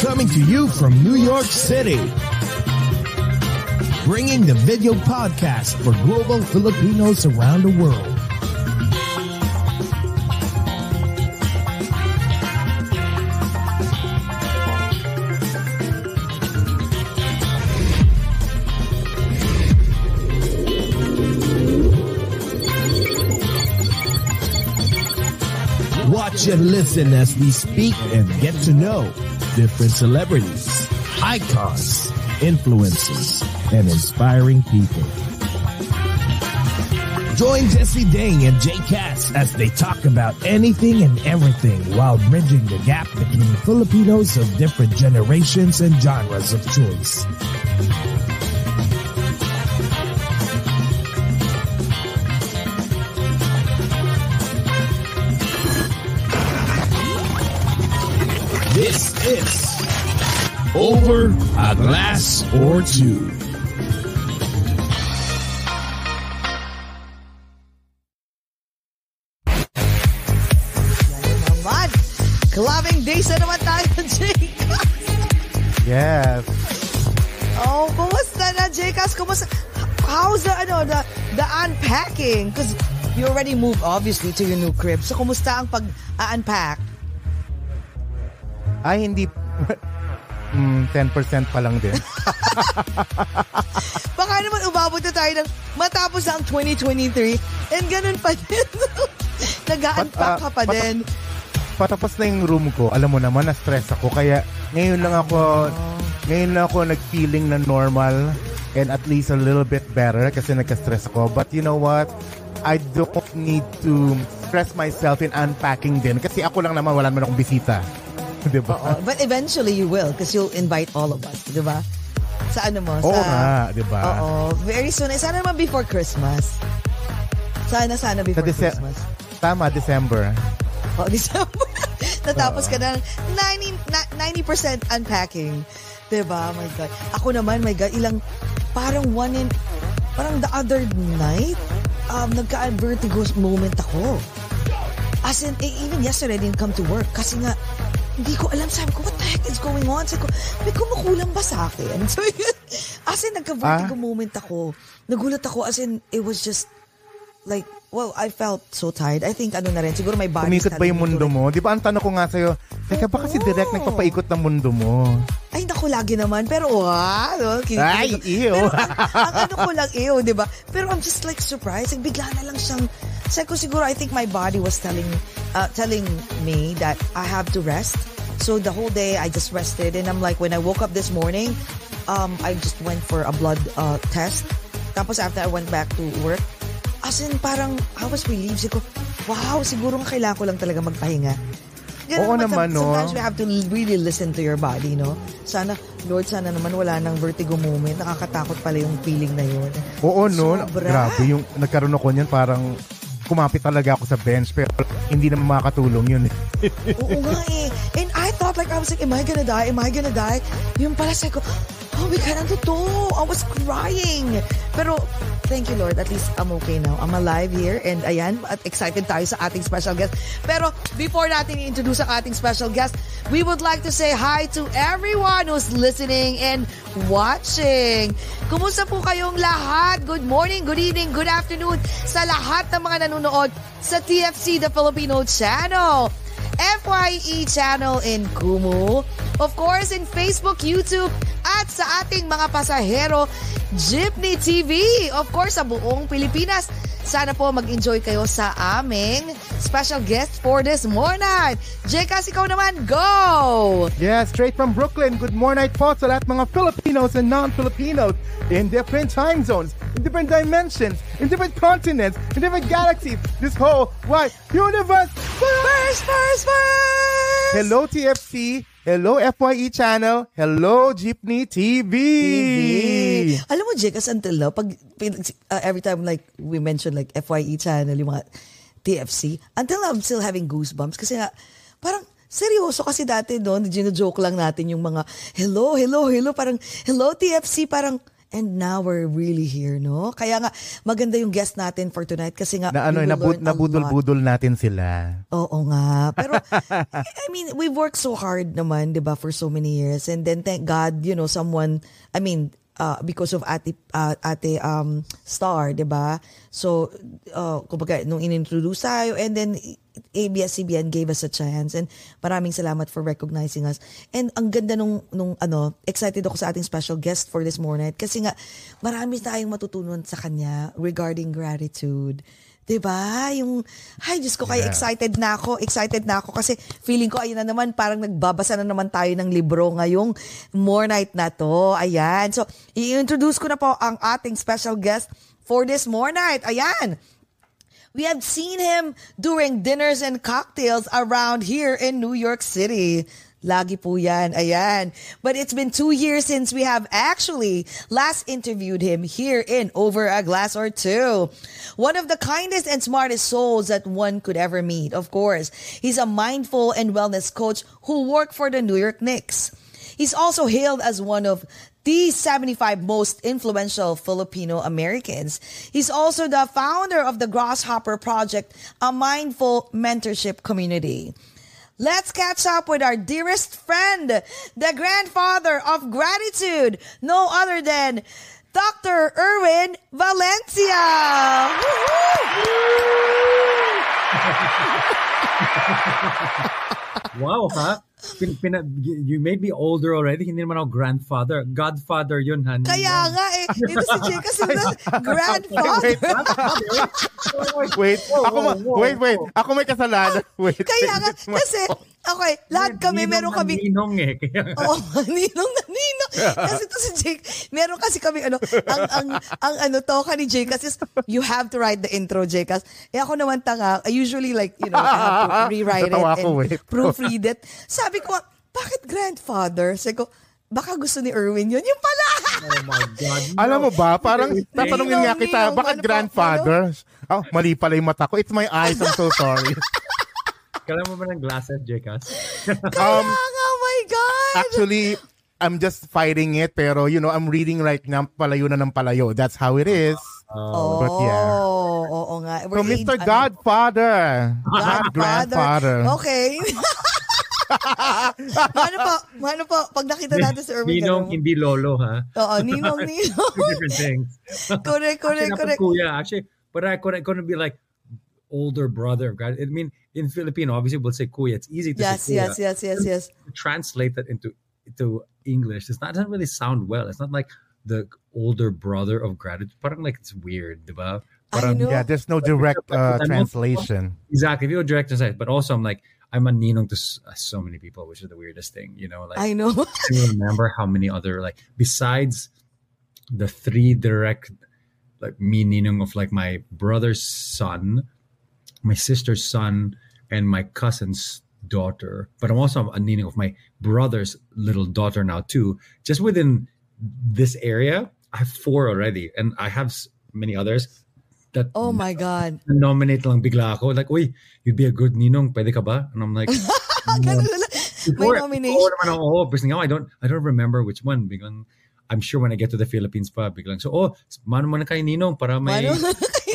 Coming to you from New York City. Bringing the video podcast for global Filipinos around the world. And listen as we speak and get to know different celebrities, icons, influencers, and inspiring people. Join Jesse Dang and Jay Cass as they talk about anything and everything while bridging the gap between Filipinos of different generations and genres of choice. This is Over a Glass or Two. naman. Clubbing days na naman tayo, Jake. Yes. oh, kumusta na, Jcas? Kumusta? How's the, ano, the, the unpacking? Because you already moved, obviously, to your new crib. So, kumusta ang pag-unpack? Ay, hindi... mm, 10% pa lang din. Baka naman umabot na tayo ng matapos ang 2023 and ganun pa din. Nag-unpack ka pa ah, din. Patapos na yung room ko, alam mo naman, na-stress ako. Kaya ngayon lang ako, ngayon lang ako nag-feeling na normal and at least a little bit better kasi nagka-stress ako. But you know what? I don't need to stress myself in unpacking din kasi ako lang naman, wala naman akong bisita. Di ba? Oo, But eventually you will because you'll invite all of us, di ba? Sa ano mo? Oo sa, nga, di ba? Oo. Very soon. Eh, sana naman before Christmas. Sana, sana Sa before Dece- Christmas. Tama, December. Oh, December. Natapos ka ng 90, na- 90% unpacking. Diba? My God. Ako naman, my God, ilang, parang one in, parang the other night, um, nagka-vertigo moment ako. As in, eh, even yesterday, I didn't come to work kasi nga, hindi ko alam. Sabi ko, what the heck is going on? Sabi ko, may kumukulang ba sa akin? So, yun, as in, nagka-vertigo Ah? moment ako. Nagulat ako, as in, it was just, like, well, I felt so tired. I think, ano na rin, siguro my body Umikot ba yung mundo mo? Di ba ang tanong ko nga sa'yo, teka ba kasi direct nagpapaikot ng mundo mo? Ay, naku, lagi naman. Pero, wow, no? Kikinig Ay, ew. Pero, ang, ang ano ko lang, ew, di ba? Pero I'm just like surprised. Like, bigla na lang siyang, sabi ko siguro, I think my body was telling, uh, telling me that I have to rest. So the whole day, I just rested. And I'm like, when I woke up this morning, um, I just went for a blood uh, test. Tapos after I went back to work, as in parang, I was relieved. Sabi ko, wow, siguro nga kailangan ko lang talaga magpahinga. Ganun Oo naman, no? Sometimes we have to really listen to your body, no? Sana, Lord, sana naman wala nang vertigo moment. Nakakatakot pala yung feeling na yun. Oo, no? Sobra. Grabe, yung nagkaroon ako niyan parang kumapit talaga ako sa bench pero hindi naman makakatulong yun. Oo nga eh. And I thought like, I was like, am I gonna die? Am I gonna die? Yung pala sabi ko, oh my God, ano? I was crying. Pero, thank you Lord, at least I'm okay now. I'm alive here and ayan, at excited tayo sa ating special guest. Pero, before natin i-introduce ang ating special guest, we would like to say hi to everyone who's listening and watching. Kumusta po kayong lahat? Good morning, good evening, good afternoon sa lahat ng mga nanonood sa TFC The Filipino Channel. FYE channel in Kumu. Of course, in Facebook, YouTube, at sa ating mga pasahero, Jeepney TV. Of course, sa buong Pilipinas. Sana po mag-enjoy kayo sa aming special guest for this morning. Jekas, ikaw naman, go! Yeah, straight from Brooklyn. Good morning po sa lahat mga Filipinos and non-Filipinos in different time zones, in different dimensions, in different continents, in different galaxies. This whole wide universe. First, first, first! Hello TFC. Hello FYE channel. Hello Jeepney TV. TV. Alam mo, Jekas, until now, pag, uh, every time like we mention like FYE channel, yung mga TFC, until now, I'm still having goosebumps kasi nga, parang, seryoso kasi dati doon, gino-joke lang natin yung mga, hello, hello, hello, parang, hello TFC, parang, and now we're really here, no? Kaya nga, maganda yung guest natin for tonight kasi nga, Na ano, lot. nabudol-budol natin sila. Oo nga. Pero, I mean, we've worked so hard naman, di ba, for so many years. And then, thank God, you know, someone, I mean, uh, because of Ate, uh, Ate um, Star, di ba? So, uh, kumbaga, nung in-introduce tayo, and then, ABS-CBN gave us a chance. And maraming salamat for recognizing us. And ang ganda nung, nung ano, excited ako sa ating special guest for this morning. Kasi nga, marami tayong matutunan sa kanya regarding gratitude. 'Di ba? Yung ay Diyos ko kaya Yeah. excited na ako, excited na ako kasi feeling ko ayun na naman parang nagbabasa na naman tayo ng libro ngayong more night na to. Ayan. So, i-introduce ko na po ang ating special guest for this more night. Ayan. We have seen him during dinners and cocktails around here in New York City. Lagi po yan. Ayan. But it's been two years since we have actually last interviewed him here in Over a Glass or Two. One of the kindest and smartest souls that one could ever meet, of course. He's a mindful and wellness coach who worked for the New York Knicks. He's also hailed as one of the 75 most influential Filipino Americans. He's also the founder of the Grasshopper Project, a mindful mentorship community. Let's catch up with our dearest friend, the grandfather of gratitude, no other than Dr. Erwin Valencia. Wow, ha? Pin, pina, you may be older already. Hindi naman ako grandfather. Godfather yun, ha? Kaya nga eh, ito si Jay kasi na grandfather. Wait, ako ma- whoa, wait, wait. whoa. Ako may kasalanan. Wait. Kaya nga, kasi, okay, lahat kami, Ninong meron kami, Ninong eh. Oo, ninong na ninong. Kasi to si Jake, meron kasi kami ano, ang ang ang ano to ka ni Jake kasi you have to write the intro, Jake. Kasi eh ako naman tanga, I usually like, you know, I have to rewrite it and wait. proofread it. Sabi ko, bakit grandfather? Sabi ko, baka gusto ni Erwin yun. Yung pala! oh my God. Alam mo ba, parang tatanungin nga kita, ninong, bakit ano pa, grandfather? Oh, mali pala yung mata ko. It's my eyes. I'm so sorry. Kailan mo ba ng glasses, Jekas? Nga, oh my God! Actually, I'm just fighting it, pero you know, I'm reading right now, palayo na ng palayo. That's how it is. oh, but yeah. Oo nga. So, We're Mr. age- ano, Godfather, not grandfather. Okay. ano po, ano po, pag nakita natin si Erwin, Ninong, ganun. hindi lolo, ha? Oo, ninong, ninong. Two different things. correct, correct, Actually, correct. kuya. Actually, but I couldn't, couldn't be like older brother. God, I mean, in Filipino, obviously we'll say kuya. It's easy to Yes, say kuya. yes, yes, yes, yes. Translate that into into English. It's not doesn't really sound well. It's not like the older brother of gratitude. Parang like it's weird, diba? I Parang, know. Yeah, there's no direct uh, translation. Exactly. If you go direct translate, but also I'm like I'm a ninong to uh, so many people, which is the weirdest thing. You know, like I know. can you remember how many other like besides the three direct like me ninong of like my brother's son, my sister's son, and my cousin's daughter. But I'm also a ninong of my brother's little daughter now too. Just within this area, I have four already, and I have many others that Oh my God. nominate lang bigla ako. Like, uy, you'd be a good ninong. Pwede ka ba? And I'm like, na before, nomination. before naman ako, oh, because I don't, I don't remember which one. Biglang, I'm sure when I get to the Philippines pa, biglang, so, oh, mano man kay ninong para may,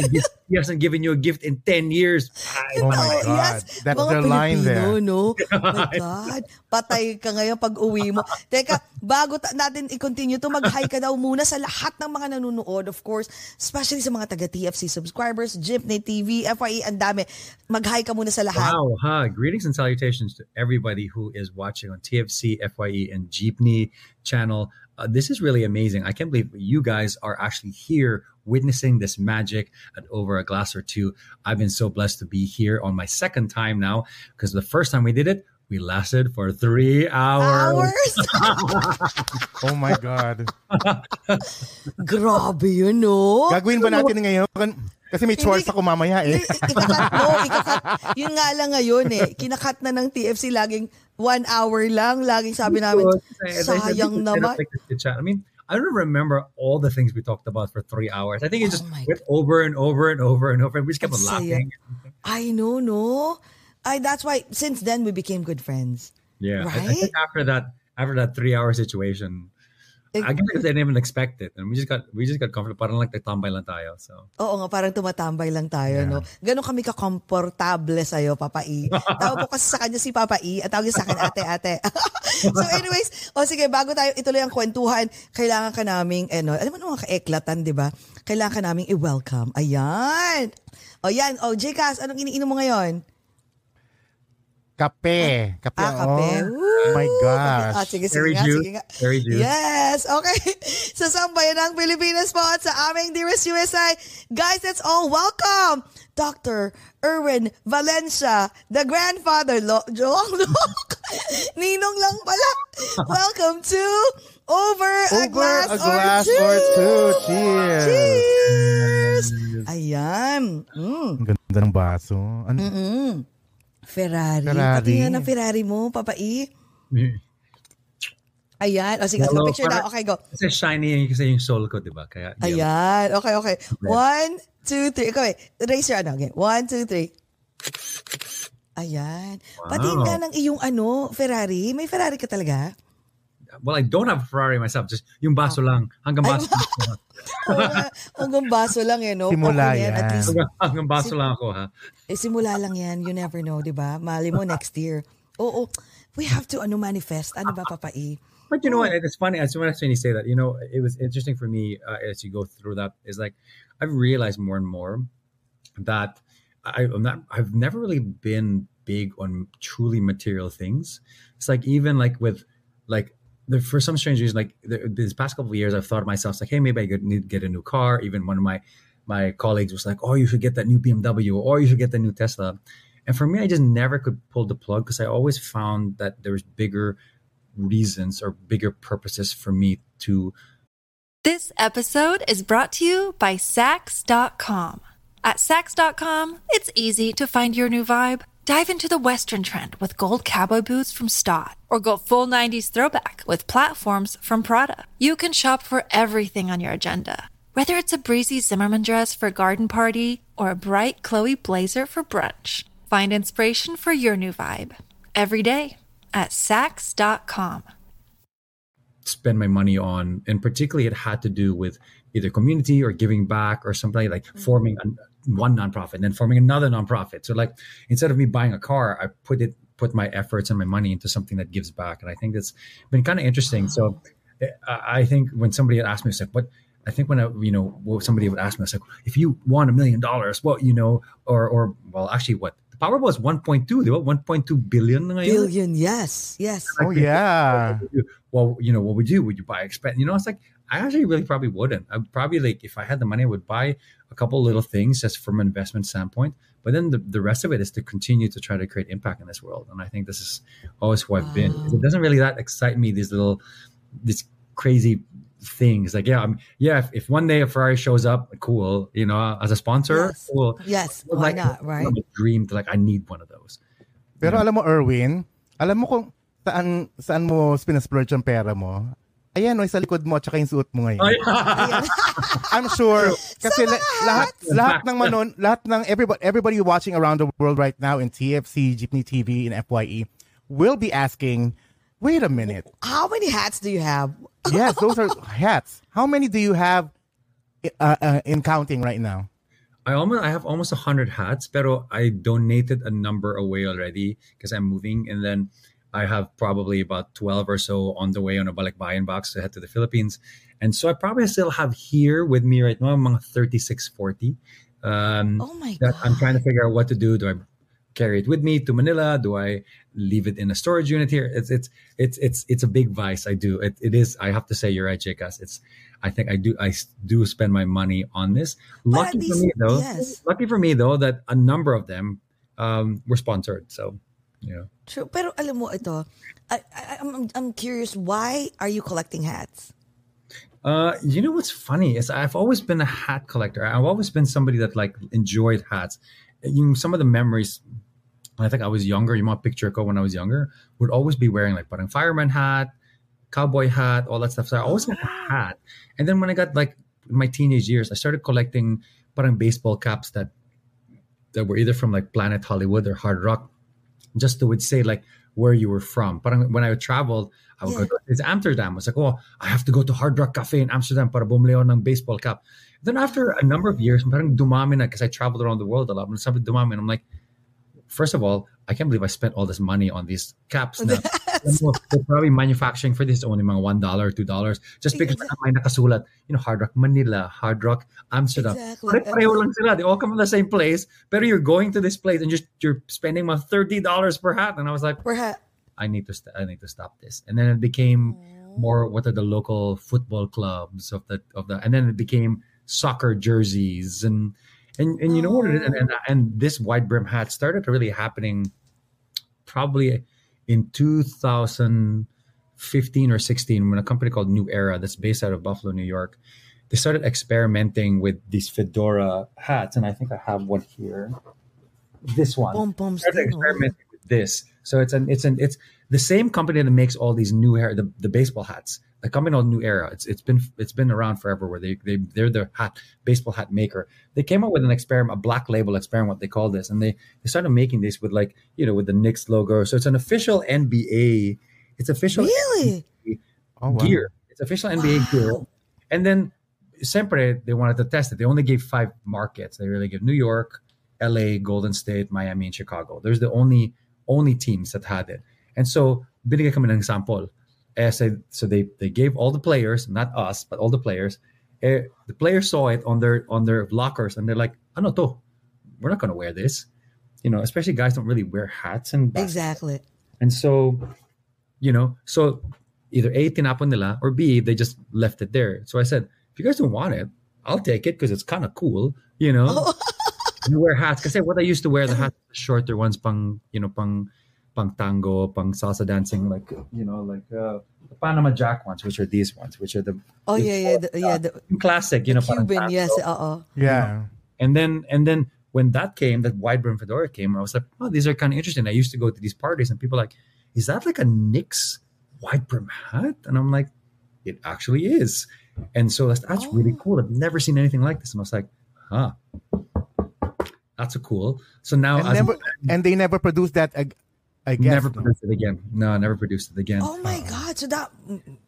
Mano? he hasn't given you a gift in 10 years. Ay, Oh my God. yes. That's Mga their line Pilipino, there. no? my God. Patay ka ngayon pag uwi mo. Teka, bago ta- natin i-continue to, mag-hi ka daw muna sa lahat ng mga nanonood, of course, especially sa mga taga-TFC subscribers, Jeepney TV, FYE, ang dami. Mag-hi ka muna sa lahat. Wow, huh. Greetings and salutations to everybody who is watching on TFC, FYE, and Jeepney channel. Uh, this is really amazing. I can't believe you guys are actually here witnessing this magic at over a glass or two. I've been so blessed to be here on my second time now because the first time we did it, we lasted for three hours. Hours? Oh my God. Grabe yun, no? Gagawin ba natin ngayon? Kasi may chores ako mamaya eh. Ikakat mo, ikakat. Yun nga lang ngayon eh. Kinakat na ng TFC laging one hour lang. Laging sabi namin, sayang naman. I mean, I don't remember all the things we talked about for three hours. I think it Oh just went over and over and over and over. And we just kept saya. laughing. I know, no? I, that's why, since then, we became good friends. Yeah, I, I think after that, after that three-hour situation, I guess they didn't even expect it, and we just got we just got comfortable. Parang like nagtambay lang tayo. So Oo nga, parang tumatambay lang tayo, no? Ganon kami ka-komportable sa'yo, Papa E. Tawag ko kasi sa kanya si Papa E, at tawag niya sa akin, ate, ate. so anyways, o sige, bago tayo ituloy ang kwentuhan, kailangan ka naming, eh, no, alam mo naman kaeklatan, di ba? Kailangan ka naming i-welcome. Ayan. O yan, o Jcas, anong iniinom mo ngayon? Kape. Kape. Ah, kape. Oh, my gosh. Ah, sige, sige Berry nga, juice. sige nga. Juice. Yes, okay. Sa sambayan ng Pilipinas po at sa aming Dearest USA, guys, let's all welcome Dr. Erwin Valencia, the grandfather, Lo- Joong Lok. Ninong lang pala. Welcome to Over, a Over Glass, a glass or, or two. two. Cheers. Cheers! Ayan. Mm. Ang ganda ng baso. Ano? Ferrari. Ferrari. Patingnan ng Ferrari mo, Papa E. Ayan. O sige, Hello, so picture na. para- Okay, go. kasi shiny yung kasi yung soul ko, di ba? Kaya yun. Ayan. Okay, okay. One, two, three. Ikaw eh. Raise your ano. Okay. One, two, three. Ayan. Patingin ka ng iyong ano, Ferrari. May Ferrari ka talaga? Well, I don't have a Ferrari myself. Just yung baso lang. Hanggang Ay, baso. Oo nga. Hanggang baso lang eh, no? Simula Okay na At yan. least, hanggang, hanggang baso lang ako, ha? eh, simula lang yan. You never know, di ba? Mali mo next year. Oo. We have to ano manifest. Ano ba, Papa E? But you know what? It's funny. As soon as you say that, you know, it was interesting for me uh, as you go through that. Is like I've realized more and more that I, I'm not. I've never really been big on truly material things. It's like even like with like for some strange reason, like the, these past couple of years, I've thought to myself like, hey, maybe I could need to get a new car. Even one of my my colleagues was like, oh, you should get that new BMW or you should get the new Tesla. And for me, I just never could pull the plug because I always found that there was bigger reasons or bigger purposes for me to This episode is brought to you by Saks.com. At Saks.com, it's easy to find your new vibe. Dive into the Western trend with gold cowboy boots from Staud, or go full 90s throwback with platforms from Prada. You can shop for everything on your agenda, whether it's a breezy Zimmerman dress for a garden party or a bright Chloe blazer for brunch. Find inspiration for your new vibe every day at Saks.com. spend my money on and particularly it had to do with either community or giving back or something like mm. forming an, one nonprofit and then forming another nonprofit so like instead of me buying a car i put it put my efforts and my money into something that gives back and i think that's been kind of interesting so i I think when somebody had asked me it's like what I think when I, you know, well, somebody would ask me, it's like, if you won a million dollars, what, you know, or, or, well, actually, what the Powerball was 1.2, di ba? 1.2 billion. Billion, yes. Yes. Oh, yeah. well, you know, what would you? Would you buy expense? You know, it's like I actually really probably wouldn't. I would probably like if I had the money, I would buy a couple little things just from an investment standpoint. But then the, the rest of it is to continue to try to create impact in this world. And I think this is always who I've been. It doesn't really that excite me. These little, these crazy things. Like yeah, I'm, yeah. If, if one day a Ferrari shows up, cool. You know, as a sponsor, Yes. cool. Yes. But, Why like, not, right? a dream to like I need one of those. Pero alam mo, Erwin, alam mo kung saan, saan mo spinasplurge ang pera mo? Ayan, o, sa likod mo, tsaka yung suot mo ngayon. I'm sure. Kasi la- lahat, lahat ng manon, lahat ng everybody, everybody watching around the world right now in TFC, Jeepney TV, and FYE will be asking, wait a minute. How many hats do you have? Yes, those are hats. How many do you have uh, uh, in counting right now? I almost I have almost a hundred hats, pero I donated a number away already because I'm moving, and then I have probably about 12 or so on the way on a balikbayan box to head to the Philippines. And so I probably still have here with me right now, mga 36, 40. Um, Oh my that God. I'm trying to figure out what to do. Do I carry it with me to Manila? Do I leave it in a storage unit here? It's it's it's it's it's a big vice. I do. It, it is. I have to say, you're right, Jekas. It's. I think I do. I do spend my money on this. Lucky for me though. yes. Lucky for me though that a number of them um, were sponsored. So yeah. True. Pero alam mo ito, I, I, I'm, I'm- curious, why are you collecting hats? Uh, you know what's funny is I've always been a hat collector. I've always been somebody that like enjoyed hats. You know, some of the memories. I think I was younger. You might picture ko when I was younger. Would always be wearing like parang fireman hat, cowboy hat, all that stuff. So I always had a hat. And then when I got like my teenage years, I started collecting parang baseball caps that that were either from like Planet Hollywood or Hard Rock, just to would say like where you were from. But when I traveled, I would Yeah. go to it's Amsterdam. I was like, oh, I have to go to Hard Rock Cafe in Amsterdam para ako ng baseball cap. Then after a number of years, parang dumami na because I traveled around the world a lot. When sabi dumami, and I'm like, first of all, I can't believe I spent all this money on these caps. Na, mo, they're probably manufacturing for this only mga one dollar, two dollars, just because may nakasulat, you know, Hard Rock Manila, Hard Rock Amsterdam. Exactly. Pare-pareho lang sila. They all come from the same place, but you're going to this place and just you're spending thirty dollars per hat. And I was like, Per hat. I need to st- I need to stop this. And then it became oh. more what are the local football clubs of the of the and then it became soccer jerseys and and and you know what and, and oh. and this wide brim hat started really happening probably in 2015 or 16 when a company called New Era that's based out of Buffalo, New York, they started experimenting with these fedora hats and I think I have one here. This one oh. experimenting with this. So it's an it's an it's the same company that makes all these New Era the, the baseball hats. The company called New Era. It's it's been it's been around forever. Where they they they're the hat baseball hat maker. They came up with an experiment, a black label experiment, what they call this, and they they started making this with like you know with the Knicks logo. So it's an official NBA. It's official Really? Oh, wow. gear. It's official NBA gear. And then Sempre, they wanted to test it. They only gave five markets. They really give New York, LA, Golden State, Miami, and Chicago. There's the only only teams that had it. And so, binigay kami ng example. Eh, so, so they they gave all the players, not us, but all the players. Eh, the players saw it on their on their lockers, and they're like, "Ano to? We're not gonna wear this." You know, especially guys don't really wear hats and Exactly. and so, you know, so either A, tinapon nila, or B, they just left it there. So I said, if you guys don't want it, I'll take it because it's kind of cool, you know. you wear hats. Kasi what I used to wear, the hats, the shorter ones, pang, you know, pang, pang tango, pang salsa dancing, like, you know, like uh, the Panama Jack ones, which are these ones, which are the Oh, yeah, yeah. The, yeah, the classic, you know, parang Cuban, tango. yes. Uh-oh. Yeah. And then and then when that came, that wide brim fedora came, I was like, oh, these are kind of interesting. I used to go to these parties and people like, is that like a Knicks wide brim hat? And I'm like, it actually is. And so that's, that's really cool. I've never seen anything like this. And I was like, huh. That's a cool. So now And as- never and they never produced that. ag- I guess. never produced it again. No, I never produced it again. Oh my God. So that,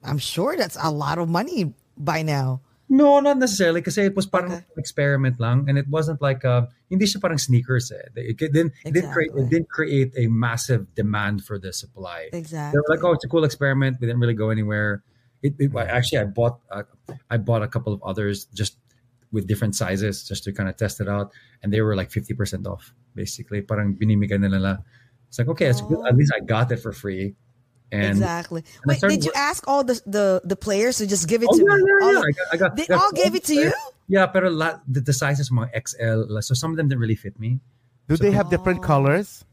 I'm sure that's a lot of money by now. No, not necessarily kasi it was parang Okay. an experiment lang and it wasn't like uh hindi siya parang sneakers eh. It, it didn't it didn't create it didn't create a massive demand for the supply. They Exactly. were like, "Oh, it's a cool experiment." We didn't really go anywhere. It, it actually I bought uh, I bought a couple of others just with different sizes just to kind of test it out and they were like 50% off basically. Parang binimigay nila. It's like, "Okay, it's good. At least I got it for free." And exactly. and Wait, started did you wo- ask all the, the, the players to just give it Oh, to yeah, me? yeah, All yeah. of- I got, I got, they got all gave it to you? Yeah, pero la, the, the sizes my XL, so some of them didn't really fit me. Do they have different colors?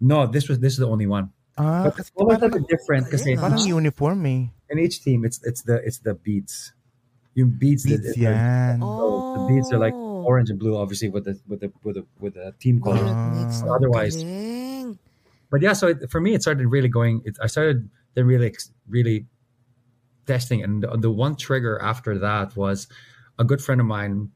No, this was this is the only one. Ah, But all of them are different because Ayun, parang uniform eh. in each team it's it's the it's the beads. Yung beads, Beads that, yan. So the beads are like Oh. orange and blue, obviously with the with the with the with the team colors. Makes But otherwise, galing. But yeah, so it, for me, it started really going. It, I started then really really testing, and the, the one trigger after that was a good friend of mine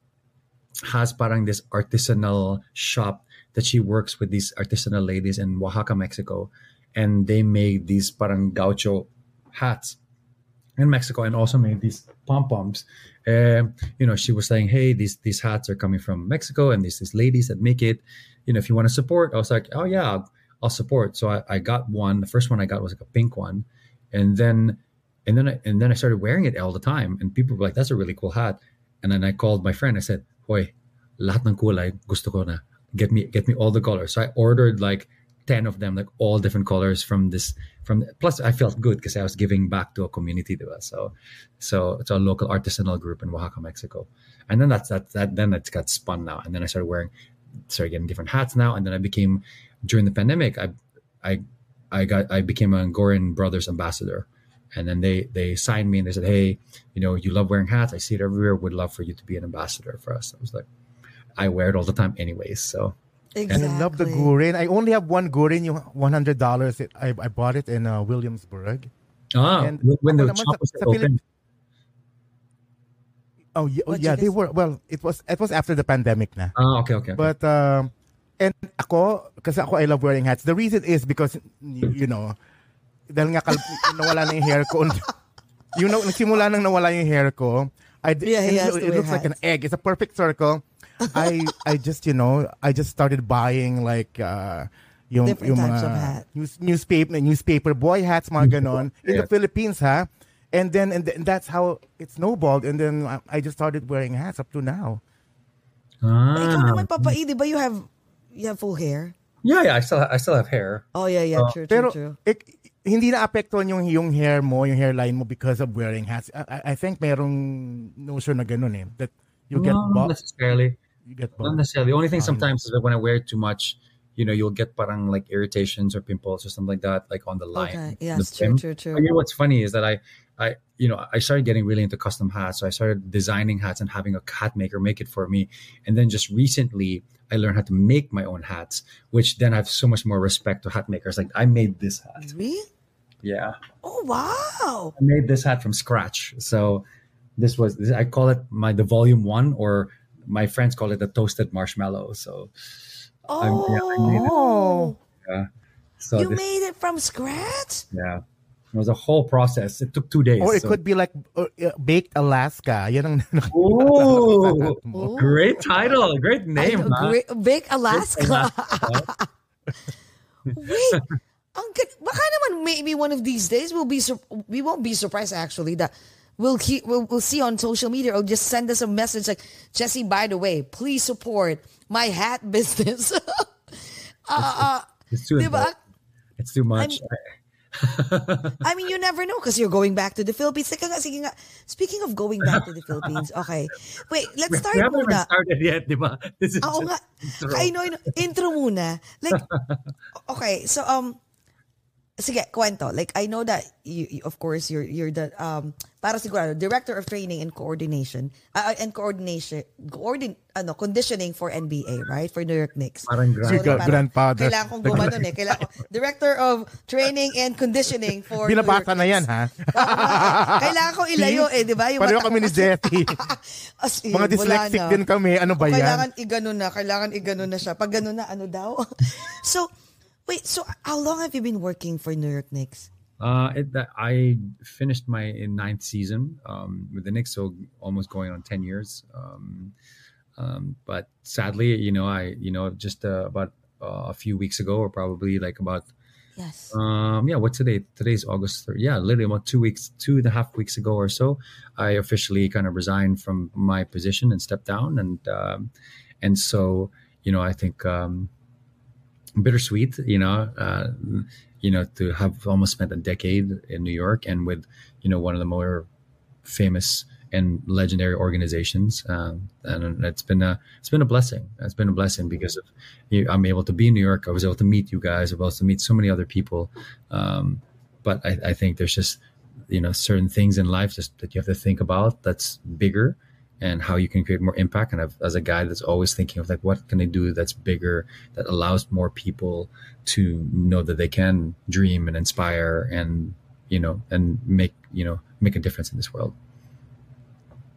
has parang this artisanal shop that she works with these artisanal ladies in Oaxaca, Mexico, and they made these parang gaucho hats in Mexico and also made these pom poms. Uh, you know, she was saying, "Hey, these these hats are coming from Mexico, and these these ladies that make it. You know, if you want to support." I was like, "Oh yeah, I'll support. So I, I got one. The first one I got was like a pink one, and then and then I, and then I started wearing it all the time, and people were like, "That's a really cool hat." And then I called my friend. I said, "Hoy, lahat ng kulay gusto ko na. Get me get me all the colors." So I ordered like ten of them, like all different colors from this. From plus, I felt good because I was giving back to a community, diba? So, so it's a local artisanal group in Oaxaca, Mexico. And then that's that that then it's got spun now, and then I started wearing, started getting different hats now, and then I became during the pandemic. I I I got I became a Goorin Brothers ambassador, and then they they signed me and they said, hey, you know, you love wearing hats. I see it everywhere. Would love for you to be an ambassador for us. I was like, I wear it all the time, anyways. So Exactly. I love the Goorin. I only have one Goorin, yung $100. I, I bought it in uh, Williamsburg. ah, And when the shop was sa open, Philip- Oh, yeah, oh, yeah they were. Well, it was it was after the pandemic na. ah, okay, okay, okay. But um, and ako kasi ako I love wearing hats. The reason is because you know, dahil nga kal- nawala na yung hair ko. you know, nagsimula nang nawala yung hair ko. I d- Yeah, he has it, it wear looks like an egg. It's a perfect circle. I I just you know I just started buying like uh yung Different yung types mga of hat. news, newspaper newspaper boy hats mga ganon in the Philippines ha. And then and, th- and that's how it snowballed and then I, I just started wearing hats up to now. Ikaw ah, naman, Papa E, di ba you have, you have full hair? yeah, yeah. I still I still have hair. Oh, yeah, yeah. Uh, true, true, Pero true. ik- hindi na apektuhan yung yung hair mo, yung hairline mo because of wearing hats. I, I- I think merong notion na ganun eh that you get Not bald. necessarily. You get Not necessarily. The only thing Oh, sometimes is that when I wear it too much, you know, you'll get parang like irritations or pimples or something like that, like on the line. Okay, the yes, true, brim. true, true. But you know what's funny is that I, I, you know, I started getting really into custom hats. So I started designing hats and having a hat maker make it for me. And then just recently, I learned how to make my own hats, which then I have so much more respect to hat makers. Like I made this hat. Really? Yeah, Oh, wow. I made this hat from scratch. So this was I call it my the volume one, or my friends call it the toasted marshmallow. So I'm- yeah, I made it. Oh, yeah, so you this, made it from scratch? yeah, it was a whole process. It took two days. Or it so- could be like uh, uh, baked Alaska. Yan ang Ooh, Ooh. great title, great name. know, huh? great, Big Alaska. Wait, ang good. Baka naman maybe one of these days we'll be sur- we won't be surprised actually that we'll keep we'll, we'll see on social media or just send us a message like Jesse. By the way, please support my hat business. uh, uh, It's too diba? It's too much. I mean, you never know because you're going back to the Philippines. Teka nga, sige nga. Speaking of going back to the Philippines, okay. Wait, let's we start haven't even muna. started yet, di ba? This is Oo just nga. intro. I know, I know. Intro muna. Like, okay, so, um, sige, kwento. Like, I know that, you, you- of course, you're, you're the, um, para sigurado, Director of Training and Coordination, uh, and Coordination, coordin, ano, Conditioning for NBA, right? For New York Knicks. Parang grand- Gra- parang grandfather. Kailangan kong gumanon eh. Kailangan ko, Director of Training and Conditioning for New York Binabasa na yan, ha? Nga. Kailangan ko ilayo eh, di ba? Yung Pareho kami ni Zetty. As in, Mga dyslexic din kami. Ano ba yan? Kailangan igano na. Kailangan igano na siya. Pag gano na, ano daw? so, wait, so how long have you been working for New York Knicks? Uh, it, I finished my ninth season um, with the Knicks, so almost going on ten years. Um, um, but sadly, you know, I you know just uh, about uh, a few weeks ago, or probably like about Yes. um, yeah, what's today? Today's August 3rd. Yeah, literally about two weeks, two and a half weeks ago or so, I officially kind of resigned from my position and stepped down. And um, and so you know, I think um, bittersweet. You know, uh, you know, to have almost spent a decade in New York and with you know one of the more famous and legendary organizations, um, and it's been a it's been a blessing. It's been a blessing because of you, I'm able to be in New York. I was able to meet you guys. I was able to meet so many other people. Um, but I, I think there's just you know certain things in life just that you have to think about that's bigger and how you can create more impact. And I've, as a guy that's always thinking of like what can I do that's bigger that allows more people to know that they can dream and inspire and you know and make you know make a difference in this world.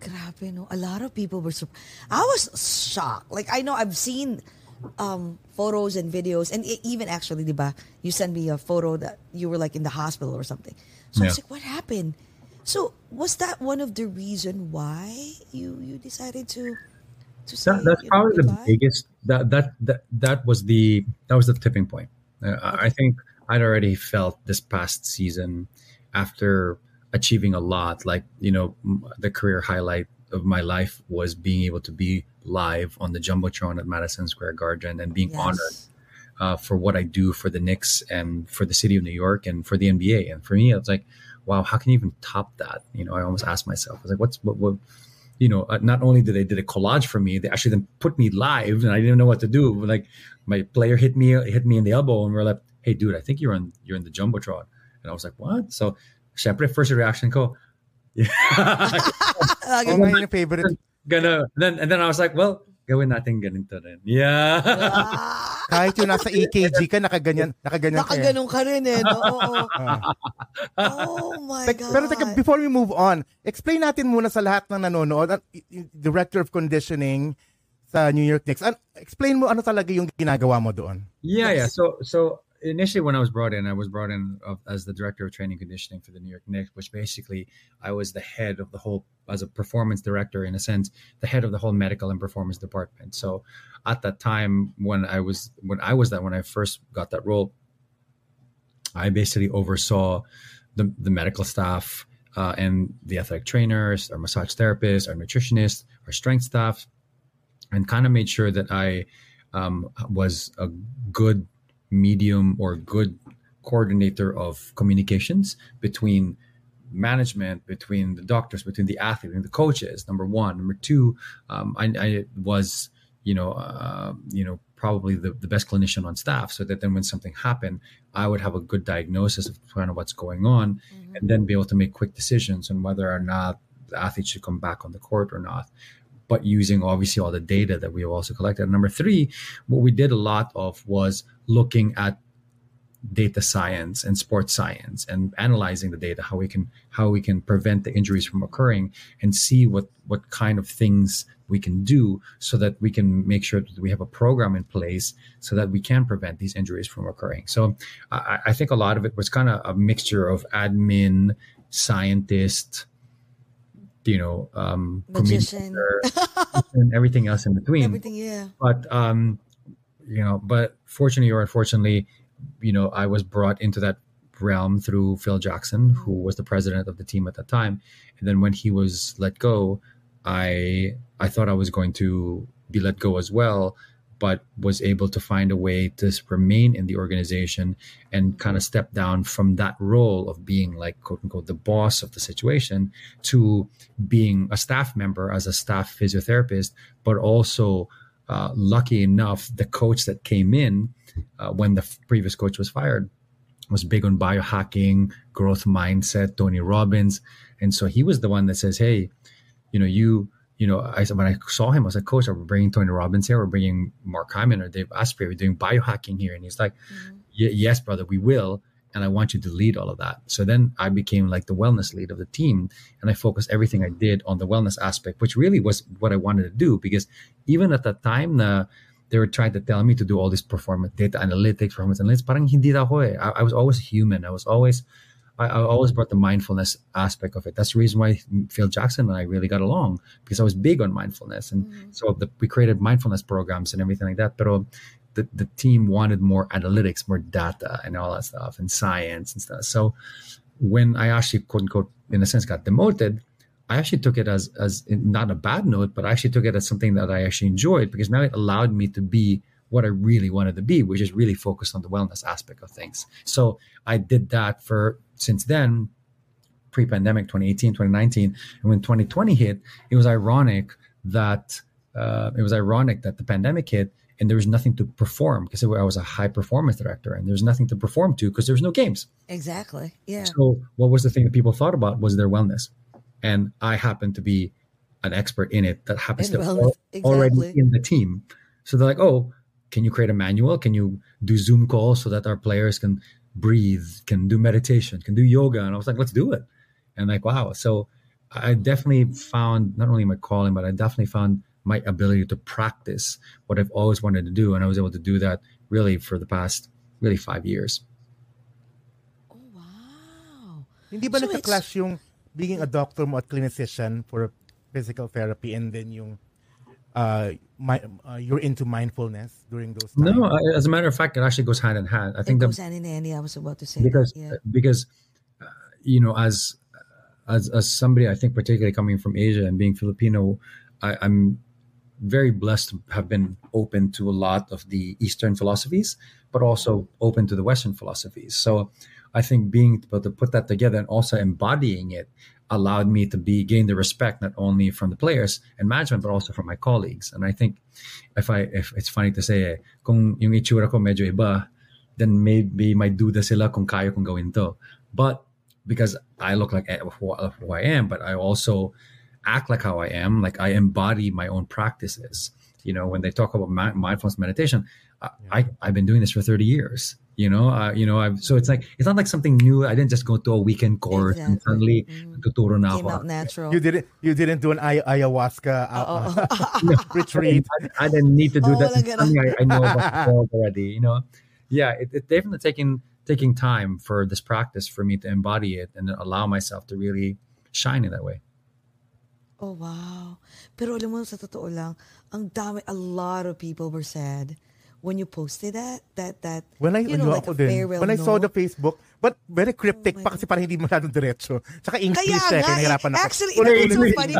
Grabe, no? A lot of people were... Sur- I was shocked. Like, I know I've seen um, photos and videos, and even actually, di ba, you sent me a photo that you were like in the hospital or something. So I was like, what happened? So was that one of the reason why you you decided to to say That, that's probably the biggest that, that that that was the that was the tipping point Uh, I think I'd already felt this past season after achieving a lot. Like you know, m- the career highlight of my life was being able to be live on the jumbotron at Madison Square Garden and being Yes. honored uh, for what I do for the Knicks and for the city of New York and for the NBA. And for me, it's like, wow, how can you even top that? You know, I almost asked myself, I was like, what's what, what you know, uh, not only did they did a collage for me, they actually then put me live, and I didn't know what to do. Like my player hit me hit me in the elbow, and we're like, "Hey, dude, I think you're on you're in the jumbotron," and I was like, "What?" So, syempre, first reaction ko, yeah, Oh, my favorite. gonna then and then I was like, "Well, gawin natin ganito rin." Yeah. Ah, Kahit yung nasa EKG ka, nakaganyan, nakaganyan ka. eh. Nakaganong ka rin eh. No? Oo. Oh my Tek- God. Pero teka, before we move on, explain natin muna sa lahat ng nanonood, Director of Conditioning sa New York Knicks. An- explain mo ano talaga yung ginagawa mo doon. Yeah, yeah. So, so initially when I was brought in, I was brought in as the director of training conditioning for the New York Knicks, which basically I was the head of the whole, as a performance director in a sense, the head of the whole medical and performance department. So, at that time when I was when I was that when I first got that role, I basically oversaw the the medical staff uh, and the athletic trainers, our massage therapists, our nutritionists, our strength staff, and kind of made sure that I um, was a good medium or good coordinator of communications between management, between the doctors, between the athlete and the coaches. Number one, number two, um, I, I was you know uh, you know probably the, the best clinician on staff, so that then when something happened, I would have a good diagnosis of kind of what's going on, and then be able to make quick decisions on whether or not the athlete should come back on the court or not but using obviously all the data that we have also collected. Number three, what we did a lot of was looking at data science and sports science and analyzing the data, how we can how we can prevent the injuries from occurring and see what what kind of things we can do so that we can make sure that we have a program in place so that we can prevent these injuries from occurring. So I, I think a lot of it was kind of a mixture of admin, scientist, you know, um, Magician. and everything else in between. Everything, yeah. But um, you know, but fortunately or unfortunately, you know, I was brought into that realm through Phil Jackson, who was the president of the team at that time. And then when he was let go, I I thought I was going to be let go as well, but was able to find a way to remain in the organization and kind of step down from that role of being like quote unquote the boss of the situation to being a staff member as a staff physiotherapist, but also uh, lucky enough, the coach that came in uh, when the previous coach was fired was big on biohacking, growth mindset, Tony Robbins. And so he was the one that says, Hey, you know, you, you know, I when I saw him, I was like, Coach, are we bringing Tony Robbins here? We're bringing Mark Hyman or Dave Asprey. We're doing biohacking here. And he's like, mm-hmm. "Ye- Yes, brother, we will. And I want you to lead all of that. So then I became like the wellness lead of the team. And I focused everything I mm-hmm. did on the wellness aspect, which really was what I wanted to do. Because even at that time, the, they were trying to tell me to do all this performance data analytics, performance analytics. Parang hindi ako eh. I, I was always human. I was always, I, I always brought the mindfulness aspect of it. That's the reason why Phil Jackson and I really got along because I was big on mindfulness. And mm-hmm. so the, we created mindfulness programs and everything like that. But the, the team wanted more analytics, more data and all that stuff and science and stuff. So when I actually, quote unquote, in a sense, got demoted, I actually took it as as not a bad note, but I actually took it as something that I actually enjoyed because now it allowed me to be what I really wanted to be, which is really focused on the wellness aspect of things. So I did that for since then, pre-pandemic 2018, 2019, and when 2020 hit, it was ironic that uh, it was ironic that the pandemic hit and there was nothing to perform because I was a high performance director and there was nothing to perform to because there was no games. Exactly. Yeah. So what was the thing that people thought about was their wellness, and I happen to be an expert in it that happens In to wellness, al- already exactly. in the team. So they're like, "Oh, can you create a manual? Can you do Zoom calls so that our players can breathe, can do meditation, can do yoga?" And I was like, "Let's do it." And like, wow. So I definitely found not only my calling, but I definitely found my ability to practice what I've always wanted to do, and I was able to do that really for the past really five years. Oh, wow. Hindi ba So it's- nagka-clash yung being a doctor mo at clinician for physical therapy and then yung uh, my, uh, you're into mindfulness during those times? No, I- as a matter of fact, it actually goes hand in hand. I It think that goes hand in hand. Yeah, I was about to say because that. Yeah. because uh, you know as as as somebody I think particularly coming from Asia and being Filipino, I, I'm very blessed to have been open to a lot of the Eastern philosophies, but also open to the Western philosophies. So I think being able to put that together and also embodying it allowed me to be gain the respect not only from the players and management but also from my colleagues. And I think if I if it's funny to say eh, kung yung itsura ko medyo iba, then maybe may duda sila kung kaya kong gawin to. But because I look like eh, who, who I am, but I also act like how I am, like I embody my own practices. You know, when they talk about mindfulness meditation, I, I I've been doing this for thirty years. You know, uh, you know, I've so it's like it's not like something new. I didn't just go to a weekend course and suddenly Mm. tuturo na Came ako. out natural. You didn't you didn't do an ay- ayahuasca uh, Oo. retreat. I, I didn't need to do Oh, that. walang It's something I, I know about the already. You know, yeah, it, it definitely taking taking time for this practice for me to embody it and allow myself to really shine in that way. Oh, wow. Pero alam mo, sa totoo lang, ang dami, a lot of people were sad when you posted that, that, that, When I, you know, like ako a din, farewell when I saw the. Facebook, but very cryptic Oh my pa kasi parang hindi masyadong diretso. Tsaka English Kaya eh, nga, kaya eh, nahirapan ako. actually, Ulit, it was so funny.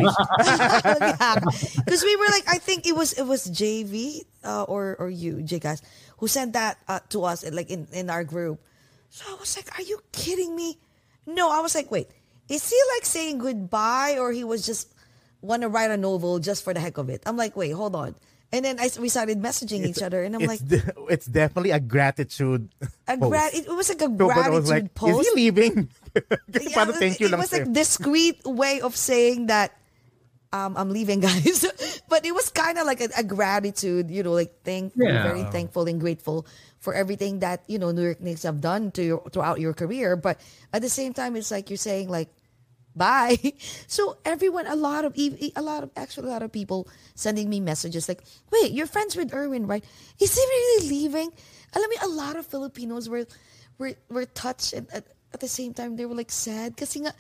Because we were like, I think it was it was JV uh, or or you, JCast, who sent that uh, to us like in, in our group. So I was like, are you kidding me? No, I was like, wait, is he like saying goodbye or he was just want to write a novel just for the heck of it? I'm like, wait, hold on. And then I, we started messaging each other, and I'm it's, like, de- it's definitely a gratitude a post. gra- it was like a So, gratitude was like, post. is he leaving? Yeah, parang it- thank you it lang was sa'yo. like discreet way of saying that um, I'm leaving, guys. but it was kind of like a, a gratitude, you know, like thankful, Yeah. very thankful and grateful for everything that you know New York Knicks have done to your throughout your career. But at the same time, it's like you're saying like bye. So everyone, a lot of a lot of actually a lot of people sending me messages like, "Wait, you're friends with Erwin, right? Is he really leaving?" Alam mo, a lot of Filipinos were were were touched and at, at the same time they were like sad kasi nga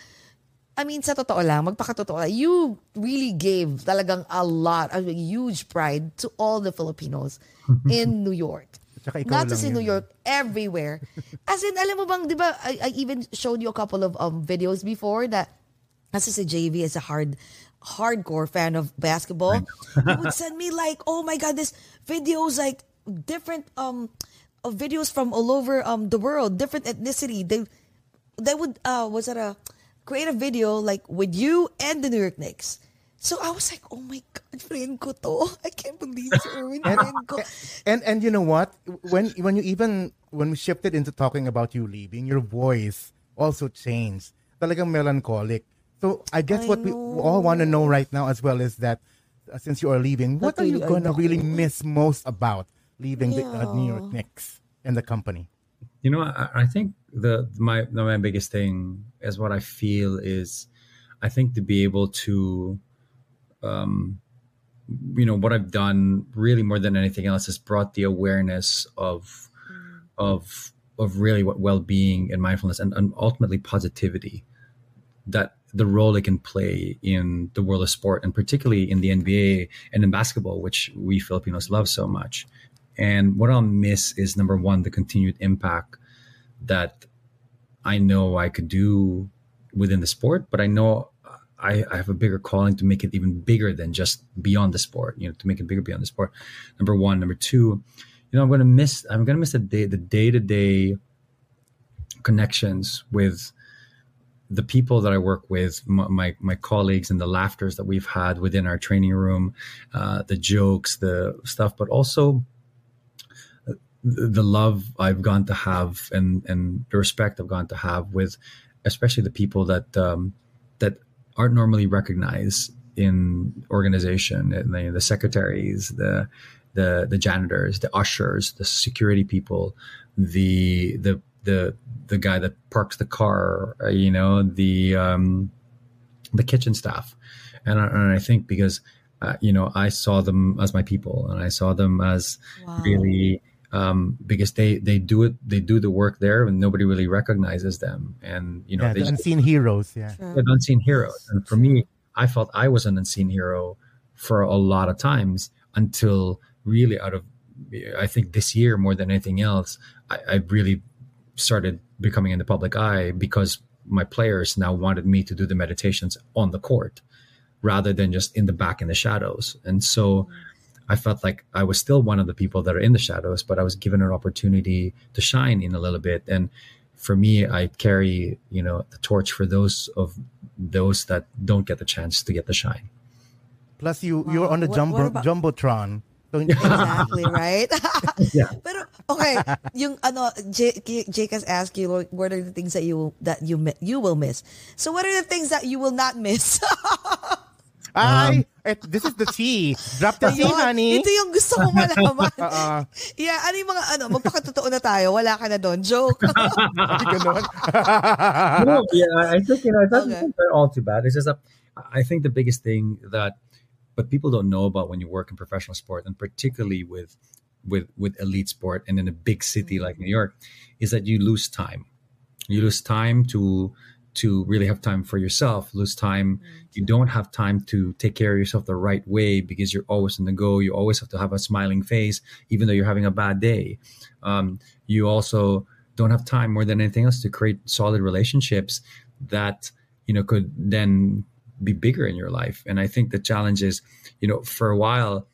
I mean, sa totoo lang, magpakatotoo lang, you really gave talagang a lot, a huge pride to all the Filipinos in New York. Not just in. New York, everywhere. As in, alam mo bang, di ba, I, I even showed you a couple of um, videos before that, kasi si JV is a hard, hardcore fan of basketball. he would send me like, oh my God, this videos, like, different um of videos from all over um the world, different ethnicity. They they would uh was it a create a video like with you and the New York Knicks. So I was like, oh my god, friend ko to. I can't believe si Erwin, friend ko. and and you know what when when you even when we shifted into talking about you leaving your voice also changed talagang melancholic so i guess I what we all want to know right now as well is that uh, since you are leaving what are you going to really miss most about leaving the uh, new york knicks and the company? You know, I, I think the my my biggest thing is what I feel is, I think to be able to, um, you know, what I've done really more than anything else has brought the awareness of, of of really what well being and mindfulness and, and ultimately positivity, that the role it can play in the world of sport and particularly in the NBA and in basketball, which we Filipinos love so much. And what I'll miss is number one, the continued impact that I know I could do within the sport, but I know I, I have a bigger calling to make it even bigger than just beyond the sport, you know, to make it bigger beyond the sport. Number one. Number two, you know, I'm gonna miss I'm gonna miss the day the day to day connections with the people that I work with, my, my, colleagues, and the laughters that we've had within our training room, uh, the jokes, the stuff, but also the, the love I've gone to have and and the respect I've gone to have with, especially the people that um, that aren't normally recognized in organization, the, the secretaries, the the the janitors, the ushers, the security people, the the the the guy that parks the car, uh, you know, the um, the kitchen staff, and I, and I think because uh, you know I saw them as my people, and I saw them as Wow. really um, because they they do it they do the work there, and nobody really recognizes them, and you know yeah, they the just unseen heroes yeah. An unseen heroes. And for me, I felt I was an unseen hero for a lot of times until really out of I think this year more than anything else, I, I really started becoming in the public eye because my players now wanted me to do the meditations on the court rather than just in the back in the shadows. And so I felt like I was still one of the people that are in the shadows, but I was given an opportunity to shine in a little bit. And for me, I carry, you know, the torch for those of those that don't get the chance to get the shine. Plus, you you're on the What- jumbo what about- jumbotron. So, Exactly, right? Yeah. Pero okay, yung ano Jake, Jake has asked you like, what are the things that you that you you will miss. So what are the things that you will not miss? Ay, et, this is the tea. Drop the tea, Ayun, honey. Ito yung gusto ko malaman. Oo. Uh-uh. yeah, ano yung mga ano, magpakatotoo na tayo, wala ka na doon. Joke. Ay, ganun. no, yeah, I think you know it doesn't Okay. think they're all too bad. It's just a, I think the biggest thing that, but people don't know about when you work in professional sport, and particularly with, with with elite sport, and in a big city like New York, is that you lose time. You lose time to to really have time for yourself. Lose time. You don't have time to take care of yourself the right way because you're always on the go. You always have to have a smiling face, even though you're having a bad day. Um, you also don't have time more than anything else to create solid relationships that you know could then be bigger in your life. And I think the challenge is, you know, for a while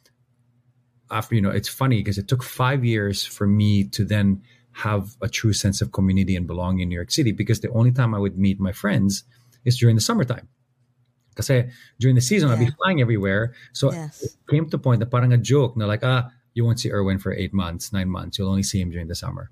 after you know it's funny because it took five years for me to then have a true sense of community and belonging in New York City because the only time I would meet my friends is during the summertime. Because during the season I'd be flying everywhere. So Yes. it came to a point that parang a joke They're like, ah, you won't see Erwin for eight months, nine months. You'll only see him during the summer.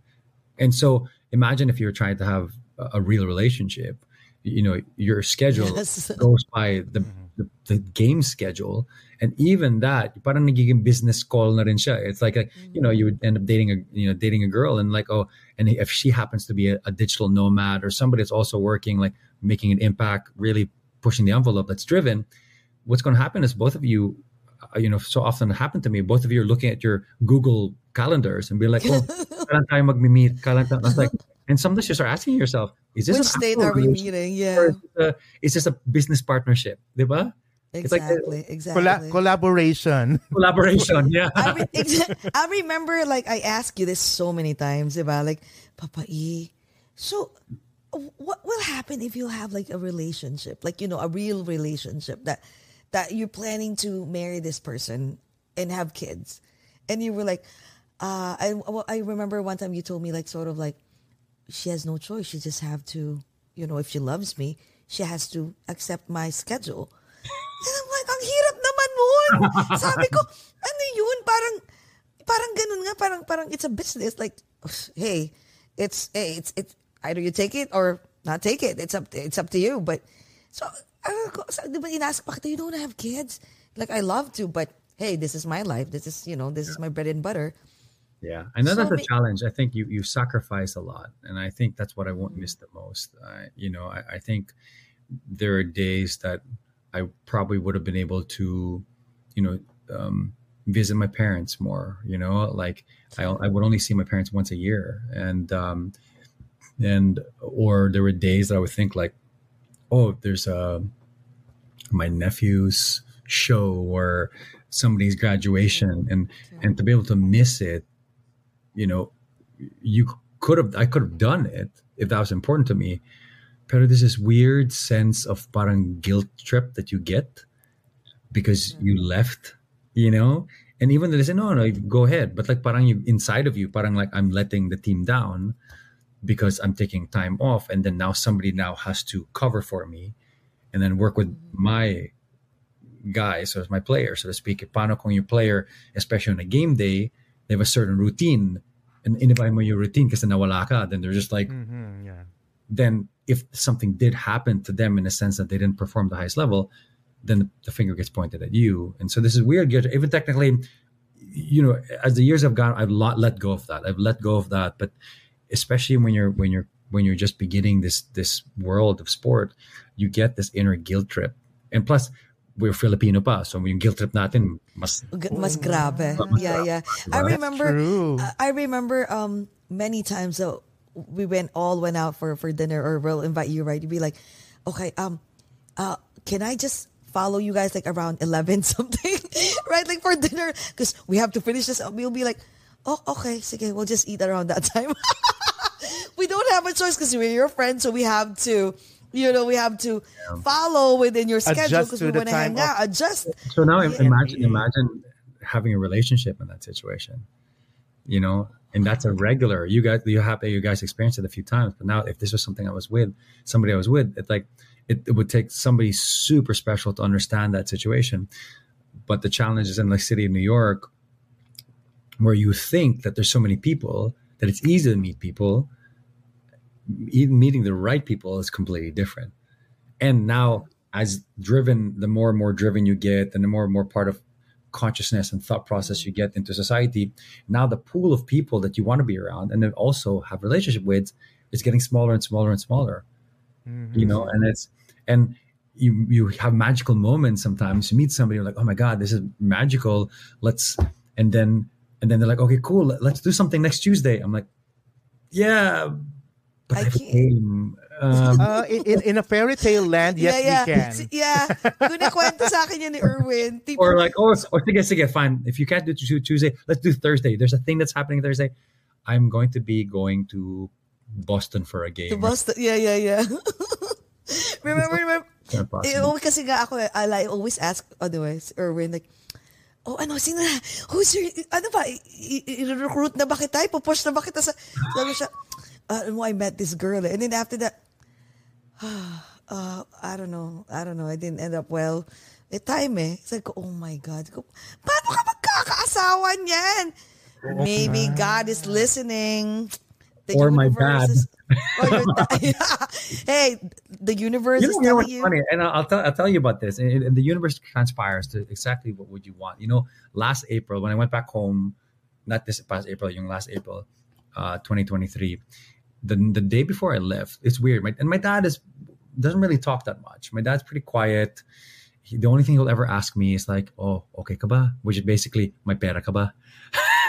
And so imagine if you're trying to have a real relationship, you know, your schedule Yes. goes by the, the, the game schedule. And even that, parang nagiging business call na rin siya. It's like, a, you know, you would end up dating a, you know, dating a girl and like, oh, and if she happens to be a, a digital nomad or somebody that's also working, like making an impact, really pushing the envelope that's driven, what's going to happen is both of you, uh, you know, so often it happened to me, both of you are looking at your Google calendars and be like, oh, kailan tayo magmi-meet? Kailan tayo? I was like, and some sometimes you start asking yourself, is this Which an state actual are we relationship meeting? or Yeah. is this a, is this a business partnership? Diba? It's like a- Exactly. exactly. Colla- collaboration. Collaboration, yeah. I, re- exa- I remember like I asked you this so many times about like Papa E. So what will happen if you have like a relationship, like you know, a real relationship that that you're planning to marry this person and have kids, and you were like, uh, I well, I remember one time you told me like sort of like she has no choice. She just have to, you know, if she loves me, she has to accept my schedule. And I'm like, ang hirap naman nun. Sabi ko, ano yun? Parang, parang ganun nga, parang, parang it's a business. Like, hey, it's, hey, it's, it's, either you take it or not take it. It's up, it's up to you. But, so, ano ko, so, di ba inask pa kita, you don't have kids? Like, I love to, but, hey, this is my life. This is, you know, this is my bread and butter. Yeah, I know So that's a challenge. I think you you sacrifice a lot, and I think that's what I won't miss the most. I, you know, I, I think there are days that I probably would have been able to, you know, um, visit my parents more. You know, like I I would only see my parents once a year, and um, and or there were days that I would think like, oh, there's a my nephew's show or somebody's graduation and and to be able to miss it you know you could have i could have done it if that was important to me. But there's this weird sense of parang guilt trip that you get because you left you know? And even though they say no no go ahead but like parang you inside of you parang like i'm letting the team down because i'm taking time off and then now somebody now has to cover for me and then work with mm-hmm. my guys or my player, so to speak. Paano kung yung player, especially on a game day, they have a certain routine and inibay mo yung routine kasi nawala ka, then they're just like, mm-hmm, yeah. then if something did happen to them in a sense that they didn't perform the highest level, then the finger gets pointed at you. And so this is weird. Even technically, you know, as the years have gone, I've let go of that. I've let go of that. But especially when you're when you're when you're just beginning this this world of sport, you get this inner guilt trip. And plus, we're Filipino pa, so yung guilt trip natin mas G- Mas grabe. Yeah, yeah. I remember. uh, I remember um many times that we went all went out for for dinner or we'll invite you right. You'd be like, okay, um, uh, can I just follow you guys like around 11 something, right? Like for dinner, because we have to finish this. We'll be like, oh, okay, sige, we'll just eat around that time. we don't have a choice because we're your friends, so we have to, you know, we have to follow within your schedule because we the want to hang time of- out. Adjust. So now Yeah. imagine imagine having a relationship in that situation. You know, and that's a regular. You guys you have you guys experienced it a few times, but now if this was something I was with, somebody I was with, it's like it, it would take somebody super special to understand that situation. But the challenge is in the city of New York, where you think that there's so many people that it's easy to meet people. Even meeting the right people is completely different. And now as driven the more and more driven you get and the more and more part of consciousness and thought process you get into society now the pool of people that you want to be around and then also have relationship with is getting smaller and smaller and smaller. Mm-hmm. You know and it's and you you have magical moments sometimes. You meet somebody you're like oh my god this is magical. Let's and then and then they're like okay cool. Let's do something next tuesday. I'm like yeah but I i, have can't. game um, Uh, in, in, in a fairy tale land, yes, yeah, we yeah. can. Yeah. Kunikwento sa akin yun ni Erwin. Tipo, or like, oh, or sige, sige, fine. If you can't do Tu- Tuesday, let's do Thursday. There's a thing that's happening Thursday. I'm going to be going to Boston for a game. to Boston. Yeah, yeah, yeah. remember, remember, It's not possible. Eh, oh, kasi nga ako, I, I always ask, otherwise, Erwin, like, oh, ano, sino na, who's your, ano ba, i- i- i-recruit na ba kita? Ipopush na ba kita sa, sabi siya, uh, ano I met this girl. eh." And then after that, uh, I don't know, I don't know, I didn't end up well. Eh, time eh. Sabi ko, oh my God. Ko, Paano ka magkakaasawa niyan? Maybe God is listening. The Or my dad. is- or dad. hey, the universe you is know, know telling you. funny? And I'll, I'll tell I'll tell you about this. And, and the universe transpires to exactly what would you want. You know, last April when I went back home, not this past April, yung last April, uh, 2023. The the day before I left, it's weird. My, and my dad is doesn't really talk that much. My dad's pretty quiet. He, the only thing he'll ever ask me is like, "Oh, okay ka ba?" Which is basically, "My pera ka ba?"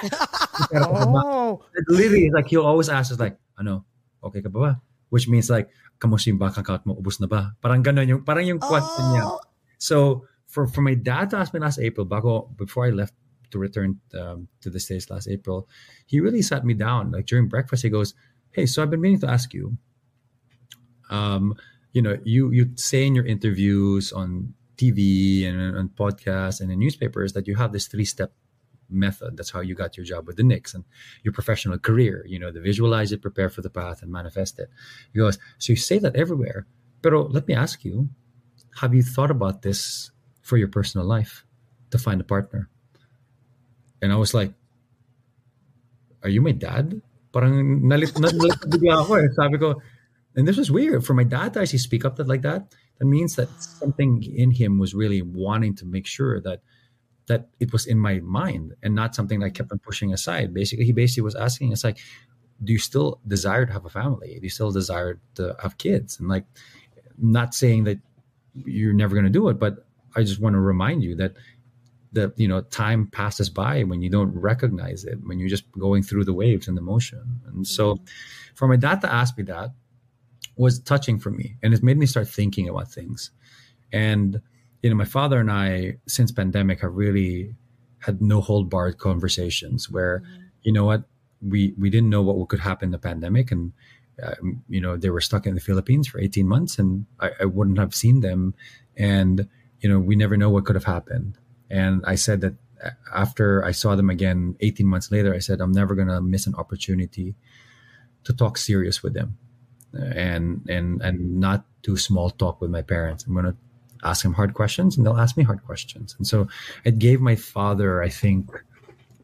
May pera ka ba? Oh, literally like he'll always ask us like ano okay ka ba ba which means like kamusta yung bank account mo ubos na ba parang ganun yung parang yung question niya Oh. so for for my dad to ask me last April bago before I left to return um, to the states last April he really sat me down like during breakfast he goes hey so I've been meaning to ask you um you know you you say in your interviews on TV and on podcasts and in newspapers that you have this three step method. That's how you got your job with the Knicks and your professional career. You know, the visualize it, prepare for the path, and manifest it. He goes, so you say that everywhere. But let me ask you, have you thought about this for your personal life to find a partner? And I was like, are you my dad? Parang ako eh. Sabi ko, and this was weird for my dad to actually speak up that like that. That means that something in him was really wanting to make sure that that it was in my mind and not something that I kept on pushing aside. Basically, he basically was asking us like, do you still desire to have a family? Do you still desire to have kids? And like, not saying that you're never going to do it, but I just want to remind you that the you know time passes by when you don't recognize it, when you're just going through the waves and the motion. And so, for my dad to ask me that was touching for me, and it made me start thinking about things. And you know, my father and I, since pandemic, have really had no hold barred conversations where, you know what, we we didn't know what could happen in the pandemic, and um, you know they were stuck in the Philippines for eighteen months, and I, I wouldn't have seen them, and you know we never know what could have happened. And I said that after I saw them again 18 months later, I said I'm never gonna miss an opportunity to talk serious with them, and and and not do small talk with my parents. I'm gonna ask them hard questions and they'll ask me hard questions. And so it gave my father, I think,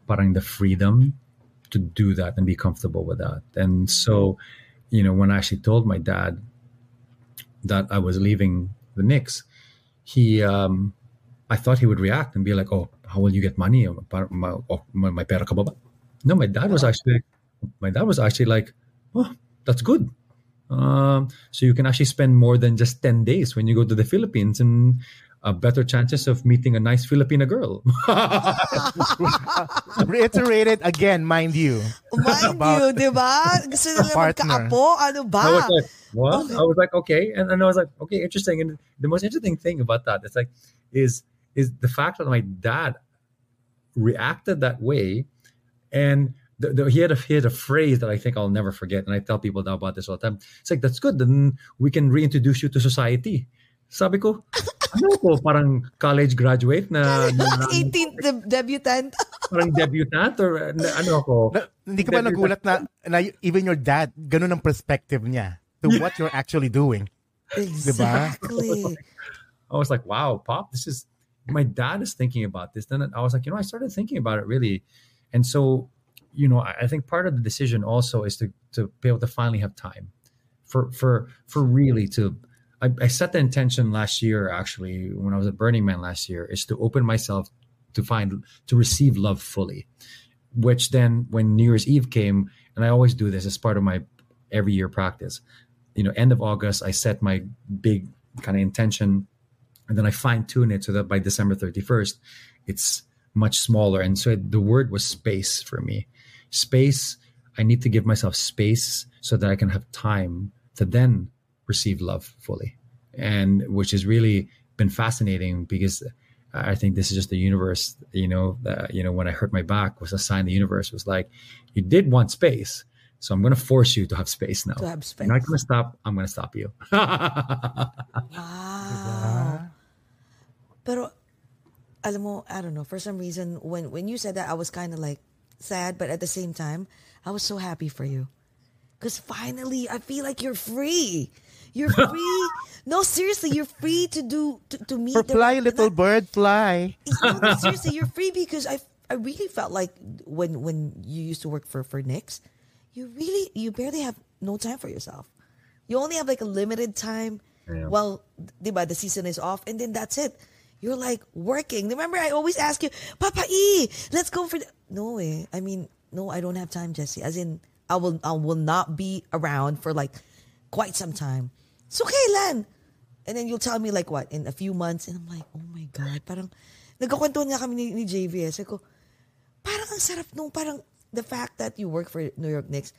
parang the freedom to do that and be comfortable with that. And so, you know, when I actually told my dad that I was leaving the Knicks, he, um, I thought he would react and be like, "Oh, how will you get money? Par- ma- oh, my pera ka ba ba?" No, my dad was actually, my dad was actually like, "Oh, that's good. Um, so you can actually spend more than just 10 days when you go to the Philippines. And uh, better chances of meeting a nice Filipina girl. Reiterated again, mind you. Mind About you, di ba? Gusto nila partner. magkaapo? Ano ba? I was like, what? Okay. I was like, okay, and, and I was like, okay, interesting. And the most interesting thing about that is like, is is the fact that my dad reacted that way, and the, the, he had a he had a phrase that I think I'll never forget, and I tell people now about this all the time. It's like that's good. Then we can reintroduce you to society. Sabi ko, ano ko, parang college graduate na, na 18th de- debutant. parang debutant or uh, ano ako. Na, hindi ka ba nagulat na, na even your dad, ganun ang perspective niya to what you're actually doing? Exactly. I was like, wow, Pop, this is my dad is thinking about this. Then I was like, you know, I started thinking about it really. And so, you know, I, I think part of the decision also is to to be able to finally have time for for for really to I, I set the intention last year actually when I was at Burning Man last year is to open myself to find to receive love fully. Which then when New Year's Eve came, and I always do this as part of my every year practice, you know, end of August, I set my big kind of intention and then I fine tune it so that by December 31st, it's much smaller. And so the word was space for me. Space, I need to give myself space so that I can have time to then receive love fully. And which has really been fascinating because I think this is just the universe, you know, uh, you know, when I hurt my back was a sign the universe was like, you did want space. So I'm going to force you to have space now. To have space. You're not going to stop. I'm going to stop you. Wow. Pero, alam mo, I don't know, for some reason, when, when you said that, I was kind of like sad, but at the same time, I was so happy for you. Because finally, I feel like you're free. You're free. no, seriously, you're free to do, to, to meet. For the- fly, little bird, fly. no, no, seriously, you're free because I, I really felt like when when you used to work for for Knicks, you really you barely have no time for yourself. You only have like a limited time. Yeah. Well, diba, the season is off, and then that's it. You're like working. Remember, I always ask you, Papa E, let's go for the. No way. I mean, no, I don't have time, Jesse. As in, I will I will not be around for like quite some time. Okay, Lan. And then you'll tell me like what in a few months, and I'm like, oh my god, parang nagkakwentuhan nga kami ni, ni JV. eh. Sabi ko, parang ang sarap nung parang the fact that you work for New York Knicks.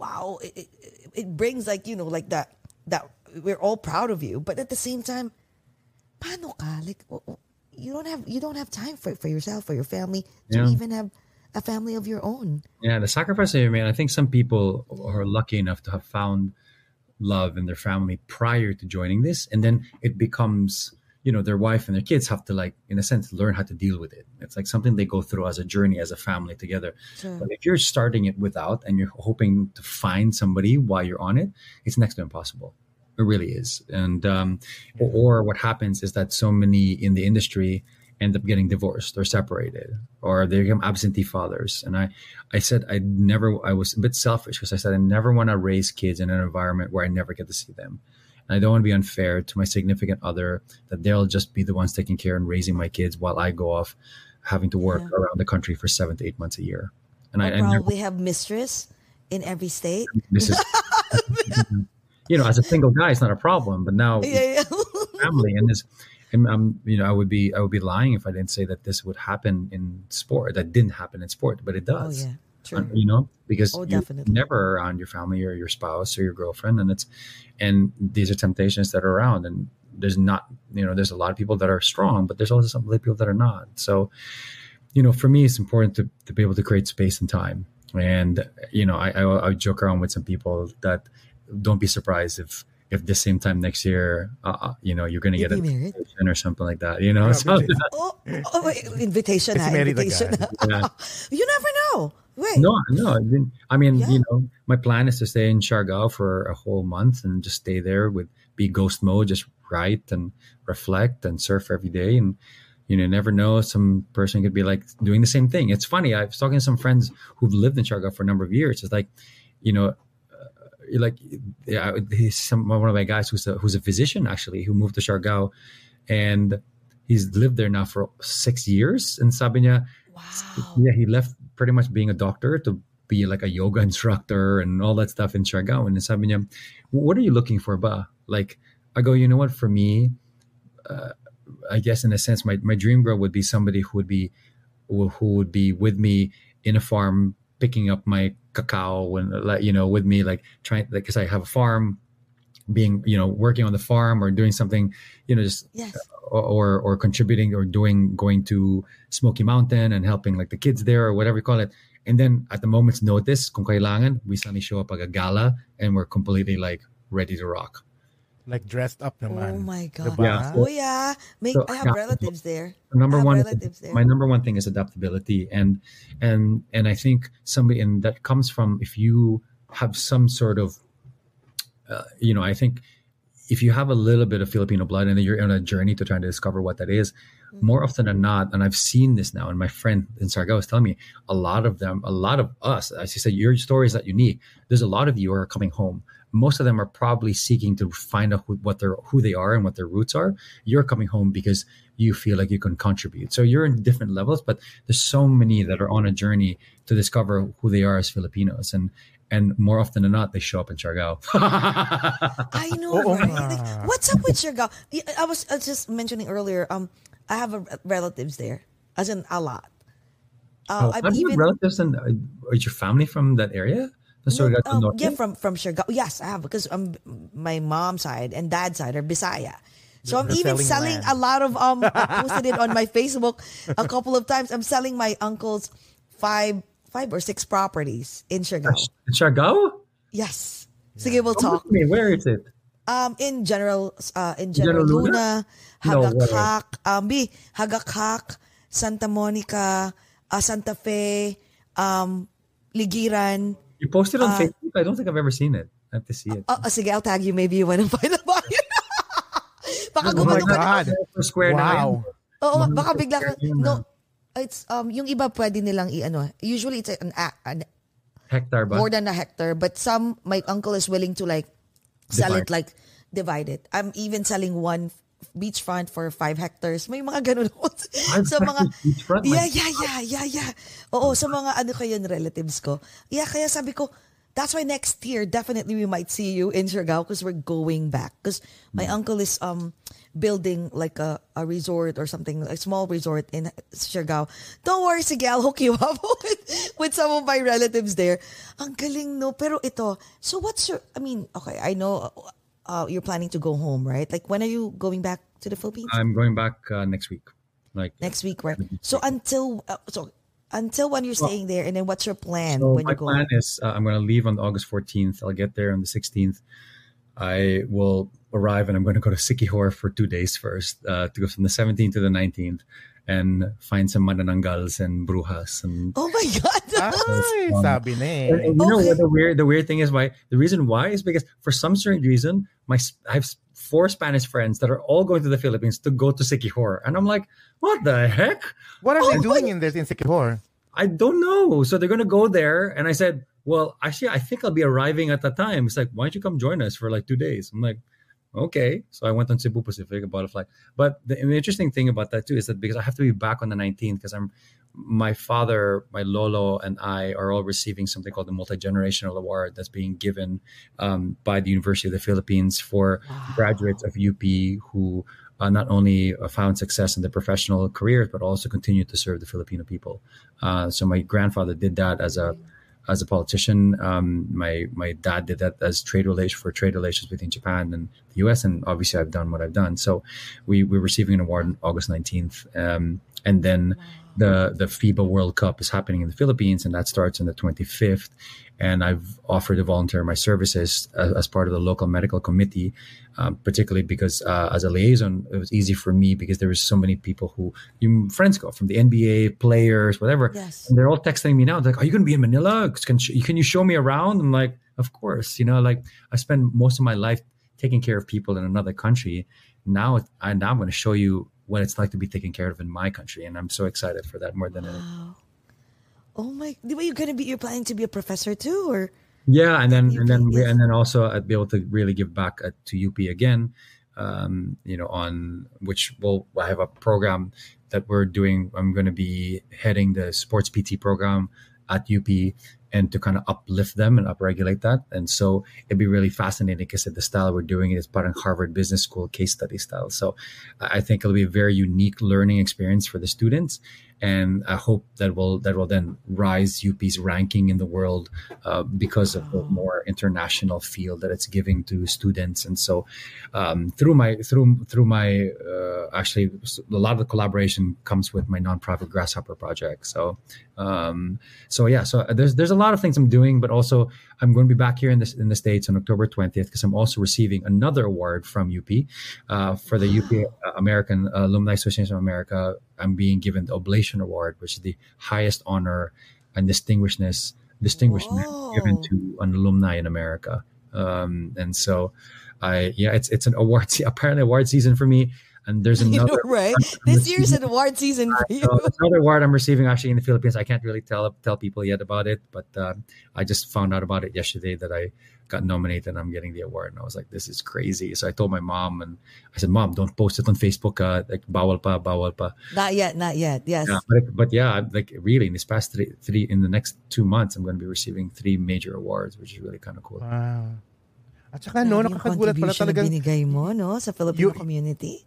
Wow, it, it, it brings like you know like that that we're all proud of you, but at the same time, paano ka like you don't have you don't have time for for yourself or your family to Yeah. even have a family of your own. Yeah, the sacrifice that you made. I think some people are lucky enough to have found love in their family prior to joining this, and then it becomes, you know, their wife and their kids have to like, in a sense, learn how to deal with it. It's like something they go through as a journey as a family together. Sure. But if you're starting it without, and you're hoping to find somebody while you're on it, it's next to impossible. It really is. And um, or, or what happens is that so many in the industry end up getting divorced or separated, or they become absentee fathers. And I, I said I never. I was a bit selfish because I said I never want to raise kids in an environment where I never get to see them. And I don't want to be unfair to my significant other that they'll just be the ones taking care and raising my kids while I go off having to work Yeah. around the country for seven to eight months a year. And I, I never, probably have mistress in every state. you know as a single guy it's not a problem but now Yeah, yeah. family and this and um you know i would be i would be lying if i didn't say that this would happen in sport that didn't happen in sport but it oh does. yeah, Uh, true. you know because Oh, you're never around your family or your spouse or your girlfriend and it's and these are temptations that are around and there's not you know there's a lot of people that are strong but there's also some people that are not. So you know for me it's important to, to be able to create space and time. And you know I, I i joke around with some people that don't be surprised if if this same time next year uh, uh, you know you're gonna You'll get a invitation or something like that you know so, Oh, oh wait, invitation. It's ha, invitation. yeah. you never know. Wait. No, no. I mean, I mean, Yeah. you know, my plan is to stay in Siargao for a whole month and just stay there with be ghost mode, just write and reflect and surf every day. And you know, never know, some person could be like doing the same thing. It's funny. I was talking to some friends who've lived in Siargao for a number of years. It's like, you know, like yeah, he's some one of my guys who's a who's a physician actually who moved to Siargao, and he's lived there now for six years. And sabi niya, Wow. yeah, he left pretty much being a doctor to be like a yoga instructor and all that stuff in Siargao. And sabi niya, what are you looking for ba? Like, I go, you know what, for me, uh, I guess in a sense, my, my dream girl would be somebody who would be who would be with me in a farm picking up my cacao and like you know with me like trying like because I have a farm being you know working on the farm or doing something you know just Yes. or, or or contributing or doing going to Smoky Mountain and helping like the kids there or whatever you call it. And then at the moment's notice, kung kailangan, we suddenly show up at a gala and we're completely like ready to rock. Like dressed up naman. Oh my God. Diba? Yeah. Oh yeah. Make, So, I have yeah. relatives there. Number one, relatives there. my number one thing is adaptability, and and and I think somebody and that comes from if you have some sort of, uh, you know, I think if you have a little bit of Filipino blood and you're on a journey to trying to discover what that is, more often than not, and I've seen this now, and my friend in Siargao was telling me a lot of them, a lot of us, as you said, your story is not unique. There's a lot of you who are coming home. Most of them are probably seeking to find out who, what their who they are and what their roots are. You're coming home because you feel like you can contribute. So you're in different levels, but there's so many that are on a journey to discover who they are as Filipinos, and and more often than not, they show up in Siargao. I know, right? Like, what's up with Siargao? Yeah, I was, I was just mentioning earlier. Um, I have a, relatives there, as in a lot. Uh, Oh, I'm have you even relatives and uh, is your family from that area? The Surigao del um, Norte? yeah from from Siargao. Yes, I have because um my mom's side and dad's side are Bisaya. So I'm They're even selling selling a lot of um. I posted it on my Facebook a couple of times. I'm selling my uncle's five five or six properties in Siargao. In Siargao? Yes. Sige, we'll talk. I mean, where is it? Um, in general, uh, in General General Luna, Luna? No. Hagakak, um, B, Hagakak, Santa Monica, uh, Santa Fe, um, Ligiran. You posted on Facebook. I don't think I've ever seen it. I have to see it. Uh, uh, sige, I'll tag you. Maybe you want to find a buyer. baka Oh my gumano ka. God. Per square na Wow. Oo, Mga baka bigla ka. No, it's, um, yung iba pwede nilang i-ano. Usually it's an, an hectare ba? more than a hectare, but some my uncle is willing to like sell it Divide. like divide it. I'm even selling one beachfront for five hectares. May mga ganun ako. Sa mga? Yeah, yeah, yeah, yeah, yeah. Oo, sa mga ano kayo relatives ko. Yeah, kaya sabi ko, that's why next year definitely we might see you in Siargao because we're going back. Because my Mm. uncle is um building like a, a resort or something, a small resort in Siargao. Don't worry, sige, I'll hook you up with, with some of my relatives there. Ang galing, no? Pero ito, so what's your, I mean, okay, I know uh, you're planning to go home, right? Like, when are you going back to the Philippines? I'm going back uh, next week. Like Next week, right? So until, uh, so until when you're staying there, and then what's your plan So when my plan is uh, I'm going to leave on August 14th. I'll get there on the 16th. I will arrive and I'm going to go to Siquijor for two days first uh, to go from the 17th to the 19th and find some mananangals and brujas and Oh my God! Ay, sabi na eh. And, and you know what the weird the weird thing is why the reason why is because for some strange reason my s- I have four Spanish friends that are all going to the Philippines to go to Siquijor and I'm like what the heck What are Oh they doing in this in Siquijor? I don't know so they're gonna go there and I said well actually I think I'll be arriving at that time it's like why don't you come join us for like two days I'm like okay so I went on Cebu Pacific bought a flight but the, the interesting thing about that too is that because I have to be back on the 19th because I'm my father, my lolo, and I are all receiving something called the multi generational award that's being given um, by the University of the Philippines for graduates of UP who uh, not only uh, found success in their professional careers but also continue to serve the Filipino people. Uh, so my grandfather did that as a as a politician. Um, my my dad did that as trade relation for trade relations between Japan and the U.S. And obviously, I've done what I've done. So we we're receiving an award on August nineteenth, um, and then the the FIBA World Cup is happening in the Philippines, and that starts on the twenty fifth. And I've offered to volunteer my services as, as part of the local medical committee, um, particularly because uh, as a liaison, it was easy for me because there was so many people who you friends go from the NBA players, whatever. Yes. And they're all texting me now. They're like, "Are you going to be in Manila? Can can you show me around?" I'm like, "Of course." You know, like I spend most of my life taking care of people in another country. Now, I now I'm going to show you what it's like to be taken care of in my country, and I'm so excited for that more than anything. Oh my! Ba you're gonna be? You're planning to be a professor too, or Yeah, and then and then we, and then also I'd be able to really give back at, to UP again. Um, you know, on which we'll I have a program that we're doing. I'm going to be heading the sports PT program at UP, and to kind of uplift them and upregulate that. And so it'd be really fascinating because the style we're doing it is part of Harvard Business School case study style. So I think it'll be a very unique learning experience for the students and I hope that will that will then rise UP's ranking in the world uh, because of the more international feel that it's giving to students. And so, um, through my through through my uh, actually a lot of the collaboration comes with my nonprofit Grasshopper project. So, um, so yeah, so there's there's a lot of things I'm doing, but also I'm going to be back here in this in the states on October 20th because I'm also receiving another award from UP uh, for the UP American Alumni Association of America I'm being given the Oblation Award, which is the highest honor and distinguishedness distinguishment Whoa. given to an alumni in America. Um, and so, I yeah, it's it's an award se- apparently award season for me. And there's You another know, right? This year's an award season for you. so another award I'm receiving actually in the Philippines. I can't really tell tell people yet about it, but uh, I just found out about it yesterday that I got nominated and I'm getting the award. And I was like, this is crazy. So I told my mom and I said, Mom, don't post it on Facebook. Uh, like bawal pa, bawal pa. Not yet, not yet. Yes. Yeah, but, but yeah, like really in this past three, three in the next two months, I'm going to be receiving three major awards, which is really kind of cool. Wow. At saka no, Grabe yung nakakagulat pala contribution na binigay mo, no? Sa Filipino You- community.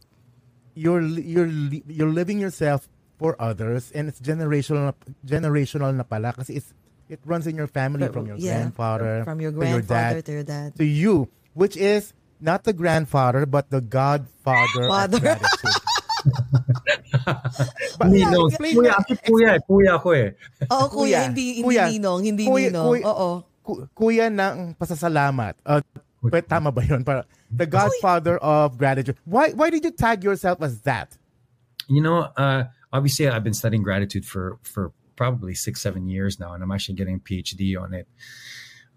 You're you're you're living yourself for others and it's generational na- generational na pala kasi it's it runs in your family But- from your yeah, grandfather From your to your grandfather dad to your dad. to you which is not the grandfather but the godfather Father. of gratitude. But- Ninong. explain Kuya, ako kuya, kuya ko eh. Oo, kuya, Kuya, hindi, hindi kuya, ninong, hindi kuya, ninong. kuya. Oo. ku- kuya ng pasasalamat. Uh, pwede, tama ba yun? Para, the godfather of gratitude. Why why did you tag yourself as that? You know, uh, obviously, I've been studying gratitude for for probably six, seven years now, and I'm actually getting a PhD on it.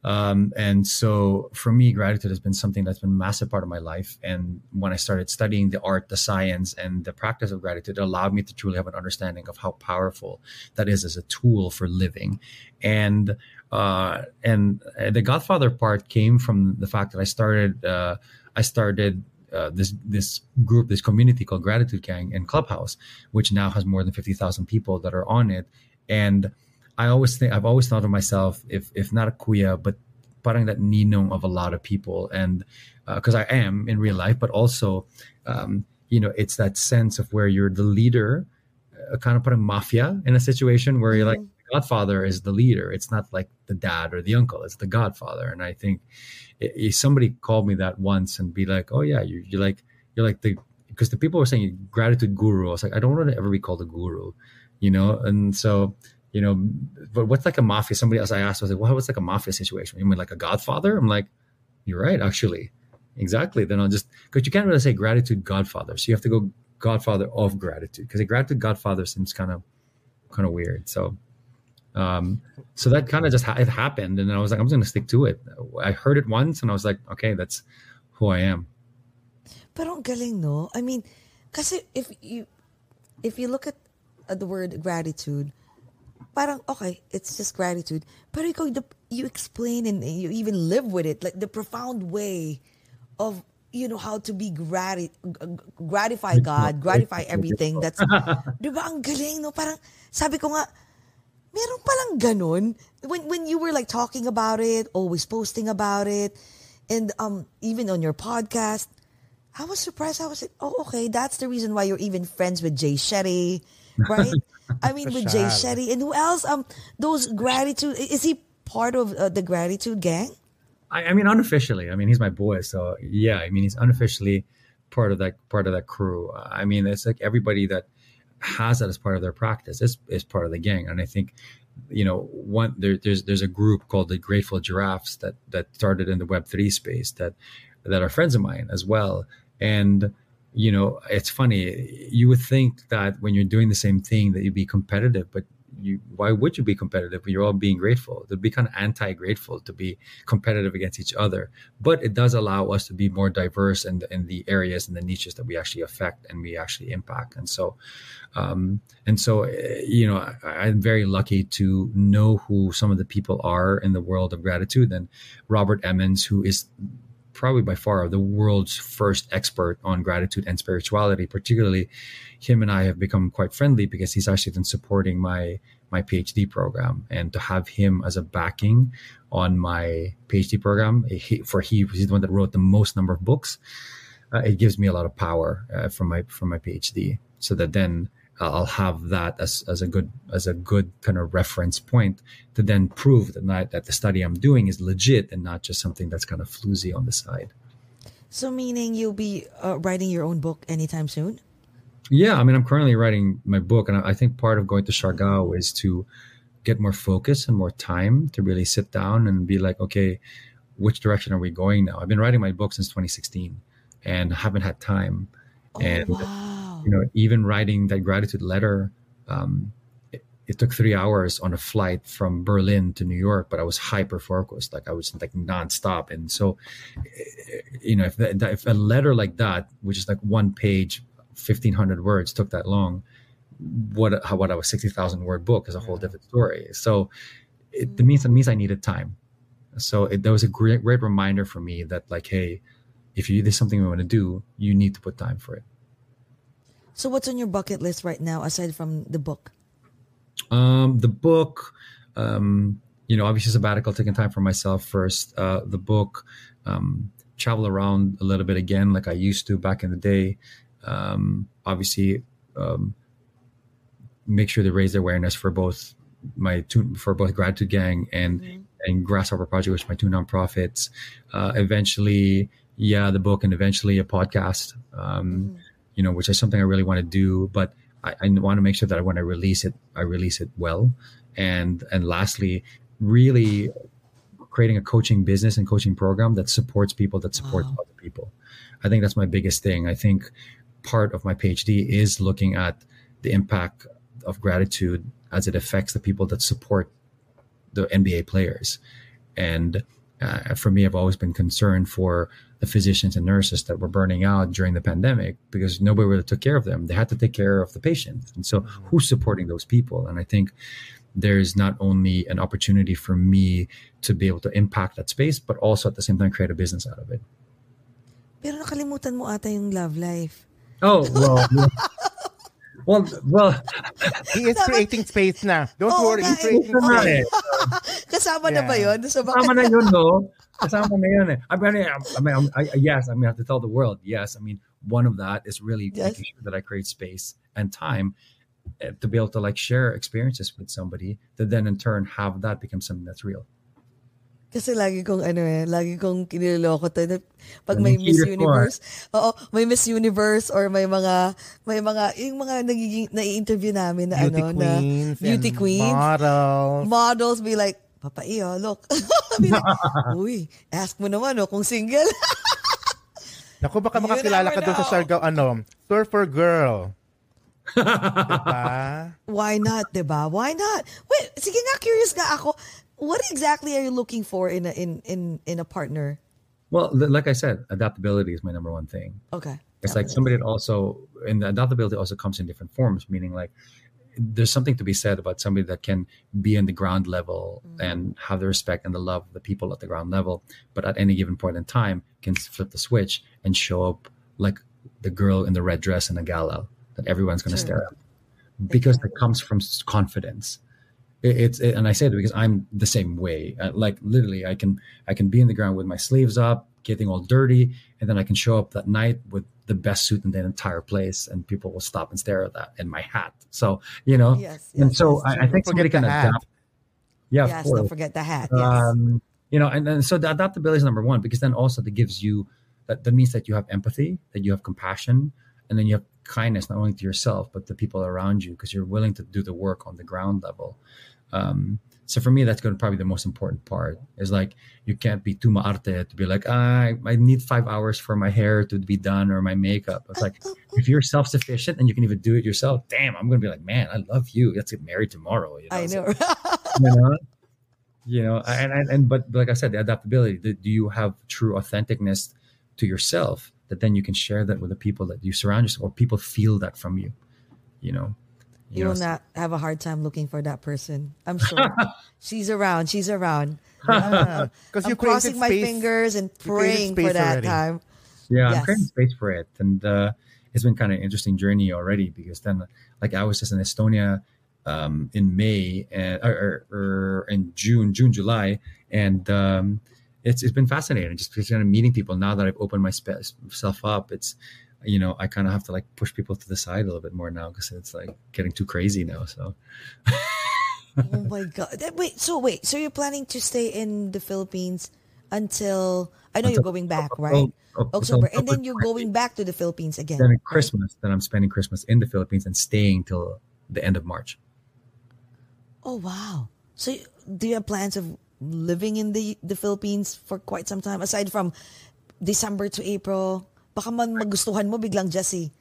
Um, and so, for me, gratitude has been something that's been a massive part of my life. And when I started studying the art, the science, and the practice of gratitude, it allowed me to truly have an understanding of how powerful that is as a tool for living. And uh, and the Godfather part came from the fact that I started uh, I started uh, this this group, this community called Gratitude Gang in Clubhouse, which now has more than fifty thousand people that are on it. And I always think I've always thought of myself, if if not a kuya, but parang that ninong of a lot of people, and because I am in real life, but also, um, you know, it's that sense of where you're the leader, uh, kind of parang mafia in a situation where you're like Godfather is the leader. It's not like the dad or the uncle. It's the Godfather. And I think if somebody called me that once and be like, "Oh yeah, you're, you're like you're like the," because the people were saying gratitude guru. I was like, I don't want to ever be called a guru, you know. And so, you know, but what's like a mafia? Somebody else I asked I was like, well, what's like a mafia situation? You mean like a Godfather?" I'm like, "You're right, actually, exactly." Then I'll just because you can't really say gratitude Godfather, so you have to go Godfather of gratitude because a gratitude Godfather seems kind of kind of weird. So um so that kind of just ha- it happened and i was like i'm just gonna stick to it i heard it once and i was like okay that's who i am Pero ang galing, no? I mean, because if you if you look at uh, the word gratitude, parang okay, it's just gratitude. Pero ikaw, the, you explain and you even live with it, like the profound way of you know how to be grati- gratify God, gratify everything. That's, di ba ang galing, no? Parang, sabi ko nga, meron palang ganun. When, when you were like talking about it, always posting about it, and um even on your podcast, I was surprised. I was like, oh, okay, that's the reason why you're even friends with Jay Shetty, right? I mean, with Jay Shetty. And who else? Um, Those gratitude, is he part of uh, the gratitude gang? I, I mean unofficially i mean he's my boy so yeah i mean he's unofficially part of that part of that crew i mean it's like everybody that has that as part of their practice is, is part of the gang and i think you know one there, there's there's a group called the grateful giraffes that that started in the web3 space that that are friends of mine as well and you know it's funny. You would think that when you're doing the same thing that you'd be competitive but you why would you be competitive when you're all being grateful? It'd be kind of anti-grateful to be competitive against each other. But it does allow us to be more diverse in the, in the areas and the niches that we actually affect and we actually impact. And so um, and so eh, you know I, i'm very lucky to know who some of the people are in the world of gratitude. And robert emmons who is probably by far the world's first expert on gratitude and spirituality. Particularly, him and I have become quite friendly because he's actually been supporting my my PhD program, and to have him as a backing on my PhD program, he, for he he's the one that wrote the most number of books. Uh, it gives me a lot of power uh, from my from my PhD, so that then I'll have that as, as a good as a good kind of reference point to then prove that not, that the study I'm doing is legit and not just something that's kind of floozy on the side. So, meaning you'll be uh, writing your own book anytime soon? Yeah, I mean, I'm currently writing my book, and I think part of going to Siargao is to get more focus and more time to really sit down and be like, okay, which direction are we going now? I've been writing my book since 2016 and haven't had time. Oh, and wow you know, even writing that gratitude letter, um, it, it, took three hours on a flight from Berlin to New York, but I was hyper focused, like I was like nonstop. And so, eh, you know, if, the, if a letter like that, which is like one page, fifteen hundred words, took that long, what how, what a sixty thousand word book is a whole different story. So, it, it means it means I needed time. So it, that was a great great reminder for me that like, hey, if you there's something you want to do, you need to put time for it. So what's on your bucket list right now aside from the book? Um, the book, um, you know, obviously sabbatical, taking time for myself first. Uh, the book, um, travel around a little bit again, like I used to back in the day. Um, obviously, um, make sure to raise awareness for both my two for both gratitude gang and mm-hmm. and grasshopper project which are my two nonprofits uh, eventually yeah the book and eventually a podcast um, mm-hmm you know, which is something I really want to do. But I, I want to make sure that when I release it, I release it well. And and lastly, really creating a coaching business and coaching program that supports people that support wow. other people. I think that's my biggest thing. I think part of my PhD is looking at the impact of gratitude as it affects the people that support the NBA players. And uh, for me, I've always been concerned for the physicians and nurses that were burning out during the pandemic because nobody really took care of them. They had to take care of the patients. And so mm-hmm. who's supporting those people? And I think there's not only an opportunity for me to be able to impact that space, but also at the same time create a business out of it. Pero nakalimutan mo ata yung love life. Oh, well. Well, well, he is creating space na. Don't oh, worry, he's creating space. Kasama yeah. na ba yun? So, Kasama na yun, no? Kasama na yun eh. I mean, I mean I, yes, I mean, I have to tell the world, yes. I mean, one of that is really yes. making sure that I create space and time eh, to be able to like share experiences with somebody to then in turn have that become something that's real. Kasi lagi kong ano eh, lagi kong kiniloloko to. Pag may Miss Universe, oo, may Miss Universe or may mga may mga yung mga nagiging na-interview namin na beauty ano queens na beauty queens, models. Models be like, Papa Iyo, look. be like, Uy, ask mo naman oh, kung single. Naku, baka makakilala ka doon sa Siargao, ano, surfer girl. diba? Why not, diba? Why not? Wait, sige nga, curious nga ako what exactly are you looking for in a in in in a partner? Well, like I said, adaptability is my number one thing. Okay. It's like somebody that also, and the adaptability also comes in different forms, meaning like there's something to be said about somebody that can be in the ground level mm-hmm. and have the respect and the love of the people at the ground level, but at any given point in time can flip the switch and show up like the girl in the red dress in a gala that everyone's going to stare at because exactly. that comes from confidence it's it, and I say that because I'm the same way. Uh, like literally, I can I can be in the ground with my sleeves up, getting all dirty, and then I can show up that night with the best suit in the entire place, and people will stop and stare at that and my hat. So you know, yes, yes and so I, I, think somebody can adapt. Yeah, yes, don't forget the hat. Yes. Um, you know, and, and so the adaptability is number one because then also that gives you that that means that you have empathy, that you have compassion, and then you have kindness not only to yourself but the people around you because you're willing to do the work on the ground level um, so for me, that's going to probably the most important part is like you can't be too maarte to be like ah, I need five hours for my hair to be done or my makeup. It's like if you're self sufficient and you can even do it yourself, damn, I'm going to be like, man, I love you. Let's get married tomorrow. You know? I know. So, you know, you know, and, and and but like I said, the adaptability. The, do you have true authenticness to yourself that then you can share that with the people that you surround yourself, or people feel that from you? You know, You, will not have a hard time looking for that person. I'm sure. she's around. She's around. Uh, Because I'm you created crossing my fingers and praying for that already. time. yeah i'm creating space for it and uh it's been kind of an interesting journey already because then like i was just in estonia um in may and or, or, or in june june july and um it's it's been fascinating just kind of meeting people now that i've opened myself up it's you know i kind of have to like push people to the side a little bit more now because it's like getting too crazy now so Oh my god! That- Wait, so wait, so you're planning to stay in the Philippines until I know you're going back, right? October, and then you're going back to the Philippines again. then right? christmas then i'm spending christmas in the philippines and staying till the end of march Oh wow! So do you have plans of living in the the Philippines for quite some time aside from December to April? Baka man magustuhan mo biglang Jesse.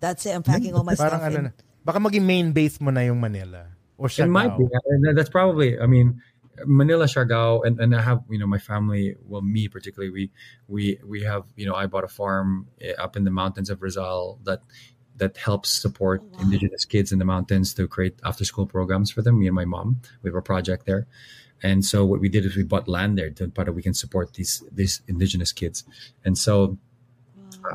That's it. I'm packing all my Parang stuff ano in. na. Baka maging main base mo na yung Manila. Or It might be. And that's probably. I mean, Manila, Siargao, and, and I have you know my family. Well, me particularly, we we we have you know I bought a farm eh, up in the mountains of Rizal that that helps support Oh, wow. indigenous kids in the mountains to create after school programs for them. Me and my mom, we have a project there. And so what we did is we bought land there to but we can support these these indigenous kids. And so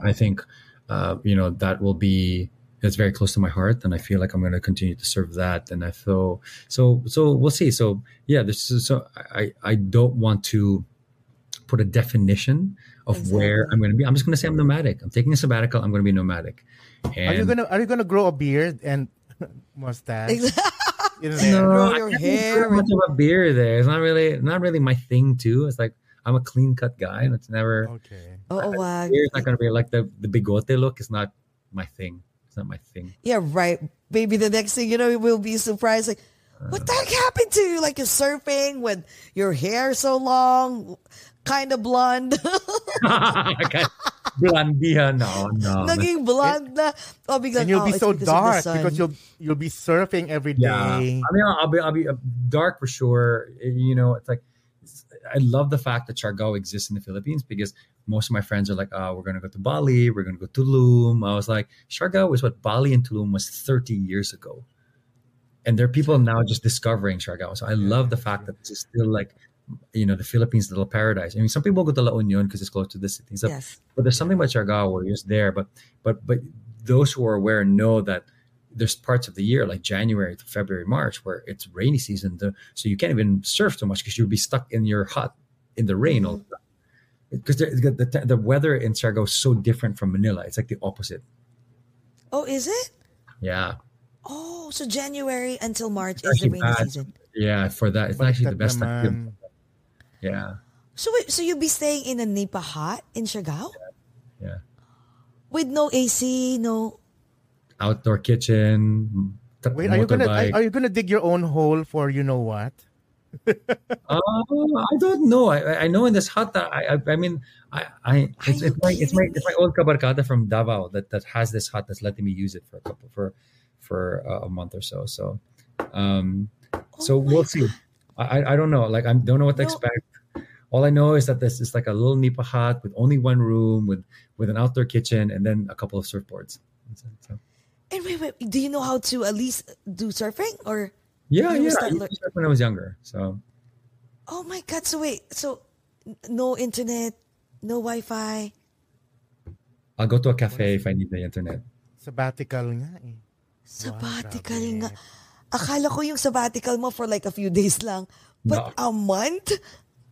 I think uh, you know that will be it's very close to my heart, and I feel like I'm going to continue to serve that. And I feel so so we'll see. So yeah, this is so I I don't want to put a definition of where I'm going to be. I'm just going to say I'm nomadic. I'm taking a sabbatical. I'm going to be nomadic. And Are you gonna Are you gonna grow a beard and mustache? in there? no, Grow I your can't really hair grow much of a beard there. It's not really not really my thing too. It's like I'm a clean cut guy, and it's never. Okay. Oh, wag. Beard's not going to be like the the bigote look. is not my thing. It's not my thing. Yeah, right. Maybe the next thing you know, we'll be surprised. Like, what the heck happened to you? Like you're surfing with your hair so long, kind of blonde, Blondia, no, no. no. naging blonde na. Oh, biglang, And you'll oh, be it's so because of the dark because you'll you'll be surfing every day. Yeah, I mean, I'll be, I'll be uh, dark for sure. You know, it's like I love the fact that Siargao exists in the Philippines because most of my friends are like, "Oh, we're gonna go to Bali, we're gonna go to Tulum." I was like, Siargao is what Bali and Tulum was 30 years ago, and there are people now just discovering Siargao. So I love the fact that it's still like, you know, the Philippines' little paradise. I mean, some people go to La Union because it's close to the city. So Yes. but there's something about Siargao where you're just there. But but but those who are aware know that there's parts of the year like January to February, March where it's rainy season. To, so you can't even surf so much because you'll be stuck in your hut in the rain all mm-hmm. the time. Because the, the, the, the weather in Siargao is so different from Manila. It's like the opposite. Oh, is it? Yeah. Oh, so January until March is the rainy bad. season. Yeah. For that, it's actually the best time. Yeah. So wait, so you'll be staying in a nipa hut in Siargao Yeah. with no AC, no. Outdoor kitchen. Wait, are you gonna are, you gonna dig your own hole for you know what? Oh, I don't know. I, I- know in this hut that I, I, I mean, I, I, it's, it's my, it's my, it's my old kabarkada from Davao that, that has this hut that's letting me use it for a couple, for, for uh, a month or so. So, um, so Oh my we'll see. I, I- don't know. Like, I don't know what to No. expect. All I know is that this is like a little nipa hut with only one room with, with an outdoor kitchen and then a couple of surfboards. So, And wait, wait, do you know how to at least do surfing or? yeah, You yeah. start I used to surf when I was younger. So, Oh my God! So wait, so no internet, no Wi-Fi. I'll go to a cafe if I need the internet. Sabbatical nga eh. Sabbatical grabe. nga. Akala ko yung sabbatical mo for like a few days lang. But a month?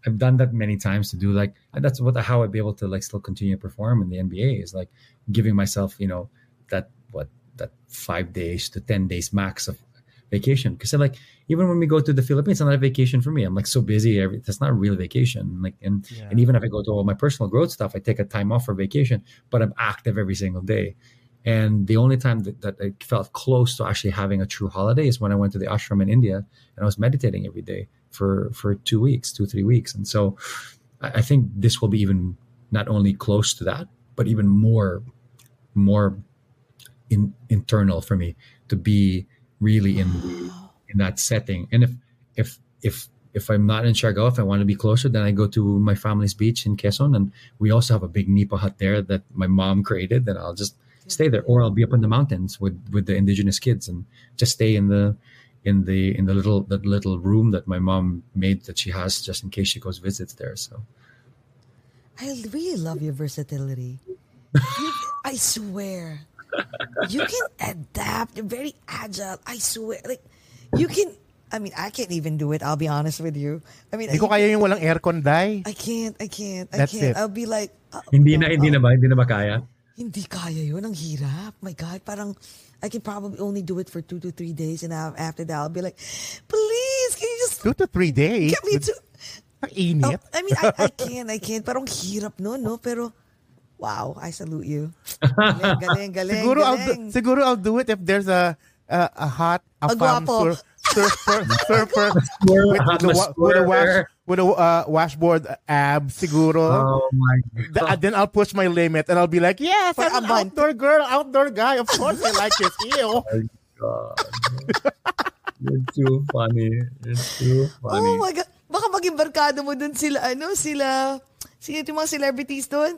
I've done that many times to do like that's what how I'd be able to like still continue to perform in the NBA is like giving myself you know that what that five days to ten days max of vacation. Because like even when we go to the Philippines it's not a vacation for me. I'm like so busy every that's not a real vacation. Like and Yeah. and even if I go to all my personal growth stuff I take a time off for vacation but I'm active every single day. And the only time that, that I felt close to actually having a true holiday is when I went to the ashram in India and I was meditating every day for for two weeks, two three weeks, and so I, I think this will be even not only close to that, but even more more in internal for me to be really in the in that setting. And if if if if I'm not in Siargao, if I want to be closer, then I go to my family's beach in Quezon, and we also have a big nipa hut there that my mom created. Then I'll just stay there, or I'll be up in the mountains with with the indigenous kids and just stay in the in the in the little the little room that my mom made that she has just in case she goes visits there. So I really love your versatility. I swear. You can adapt. You're very agile. I swear. Like, you can. I mean, I can't even do it. I'll be honest with you. I mean, Hindi ko kaya yung walang aircon, Day. I can't. I can't. I That's can't. it. I'll be like, oh, hindi no, na hindi oh, na ba hindi na ba kaya? Hindi kaya yun. Ang hirap. My God. Parang, I can probably only do it for two to three days. And af- after that, I'll be like, please, can you just Two to three days. get me to... Ang init. Oh, I mean, I, I can, I can't. Parang hirap no, no? Pero, wow, I salute you. Galing, galing, galing. siguro, I'll do, galing. siguro I'll do it if there's a a, a hot a, A guwapo. sur- surfer surfer with, the, wa- with a wash with a uh, washboard ab siguro. Oh my Th- uh, then I'll push my limit and I'll be like, yes, For I'm a an month. outdoor girl, outdoor guy. Of course I like this. Ew. god. You're too funny. You're too funny. Oh my God. Baka maging barkada mo dun sila, ano, sila, sino yung mga celebrities dun?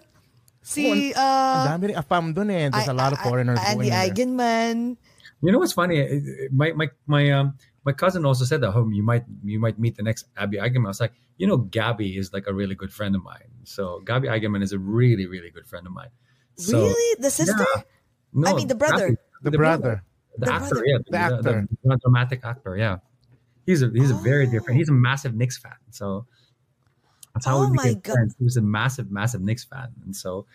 Si, Ang uh, dami rin afam dun eh. There's a lot of I- I- foreigners Andi going there. Eigenmann. You know what's funny? My my my um my cousin also said that home you might you might meet the next Abby Eigenmann. I was like, you know, Gabby is like a really good friend of mine. So Gabby Eigenmann is a really really good friend of mine. So, really? The sister? yeah. No, I mean, the brother. Gabby- The brother. the, The actor, brother. yeah, The actor. the, dramatic actor, yeah. He's a he's a very different. He's a massive Knicks fan, so that's how Oh we my became God. friends. He was a massive, massive Knicks fan, and so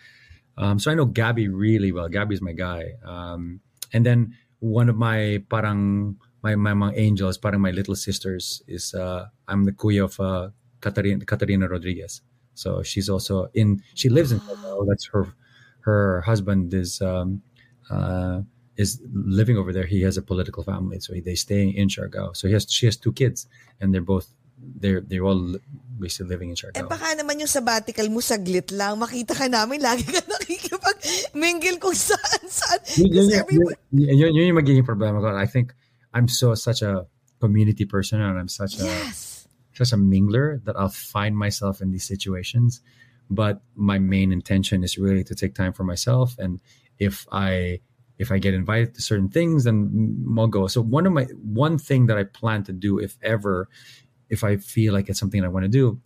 um, so I know Gabby really well. Gabby's my guy. Um, and then one of my parang my my mga angels, parang my little sisters is uh, I'm the kuya of uh, Katarina, Katarina Rodriguez. So she's also in. She lives in. That's her. Her husband is um, uh, is living over there. He has a political family, so they stay in Siargao. So he has she has two kids, and they're both they're they're all basically living in Eh Siargao. baka naman yung sabbatical mo saglit lang. Makita ka namin, lagi ka nakikipag-mingle kung saan, saan. yun, yun, everyone- yun, yun yung magiging problema ko. I think I'm so such a community person and I'm such a Yes. such a mingler that I'll find myself in these situations. But my main intention is really to take time for myself. And if I if I get invited to certain things, then I'll go. So one of my one thing that I plan to do, if ever, if I feel like it's something I want to do,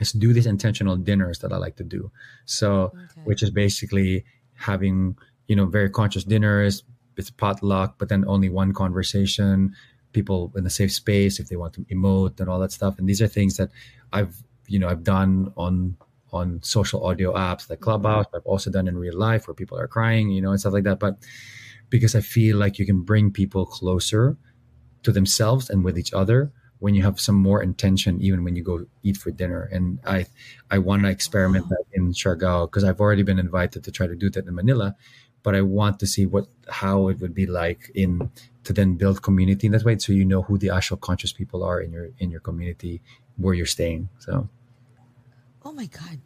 is do these intentional dinners that I like to do. So, which is basically having you know very conscious dinners. It's potluck, but then only one conversation. People in a safe space if they want to emote and all that stuff. And these are things that I've you know I've done on on social audio apps like mm-hmm. Clubhouse. I've also done in real life where people are crying, you know, and stuff like that. But because I feel like you can bring people closer to themselves and with each other when you have some more intention even when you go eat for dinner. And i i want to experiment that in Siargao because i've already been invited to try to do that in manila but i want to see what how it would be like in to then build community in that way so you know who the actual conscious people are in your in your community where you're staying so. Oh my God.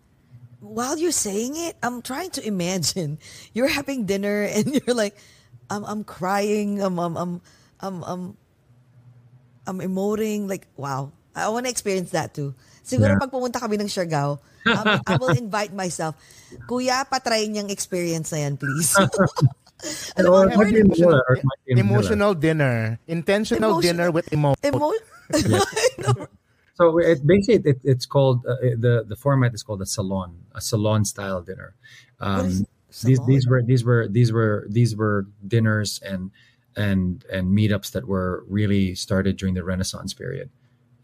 While you're saying it, I'm trying to imagine. You're having dinner and you're like, I'm, I'm crying, I'm, I'm, I'm, I'm, I'm, I'm emoting. Like, wow. I want to experience that too. Siguro Yeah. pag pumunta kami ng Siargao, um, I will invite myself. Kuya, patry niyang experience na yan, please. Alam mo, Or I've might be heard in Manila, or it might be in Manila. Emotional dinner. Intentional Emotional- dinner with emo. emo- I. So it basically it, it's called uh, it- the the format is called a salon, a salon style dinner. Um, these these were these were these were these were dinners and and and meetups that were really started during the Renaissance period.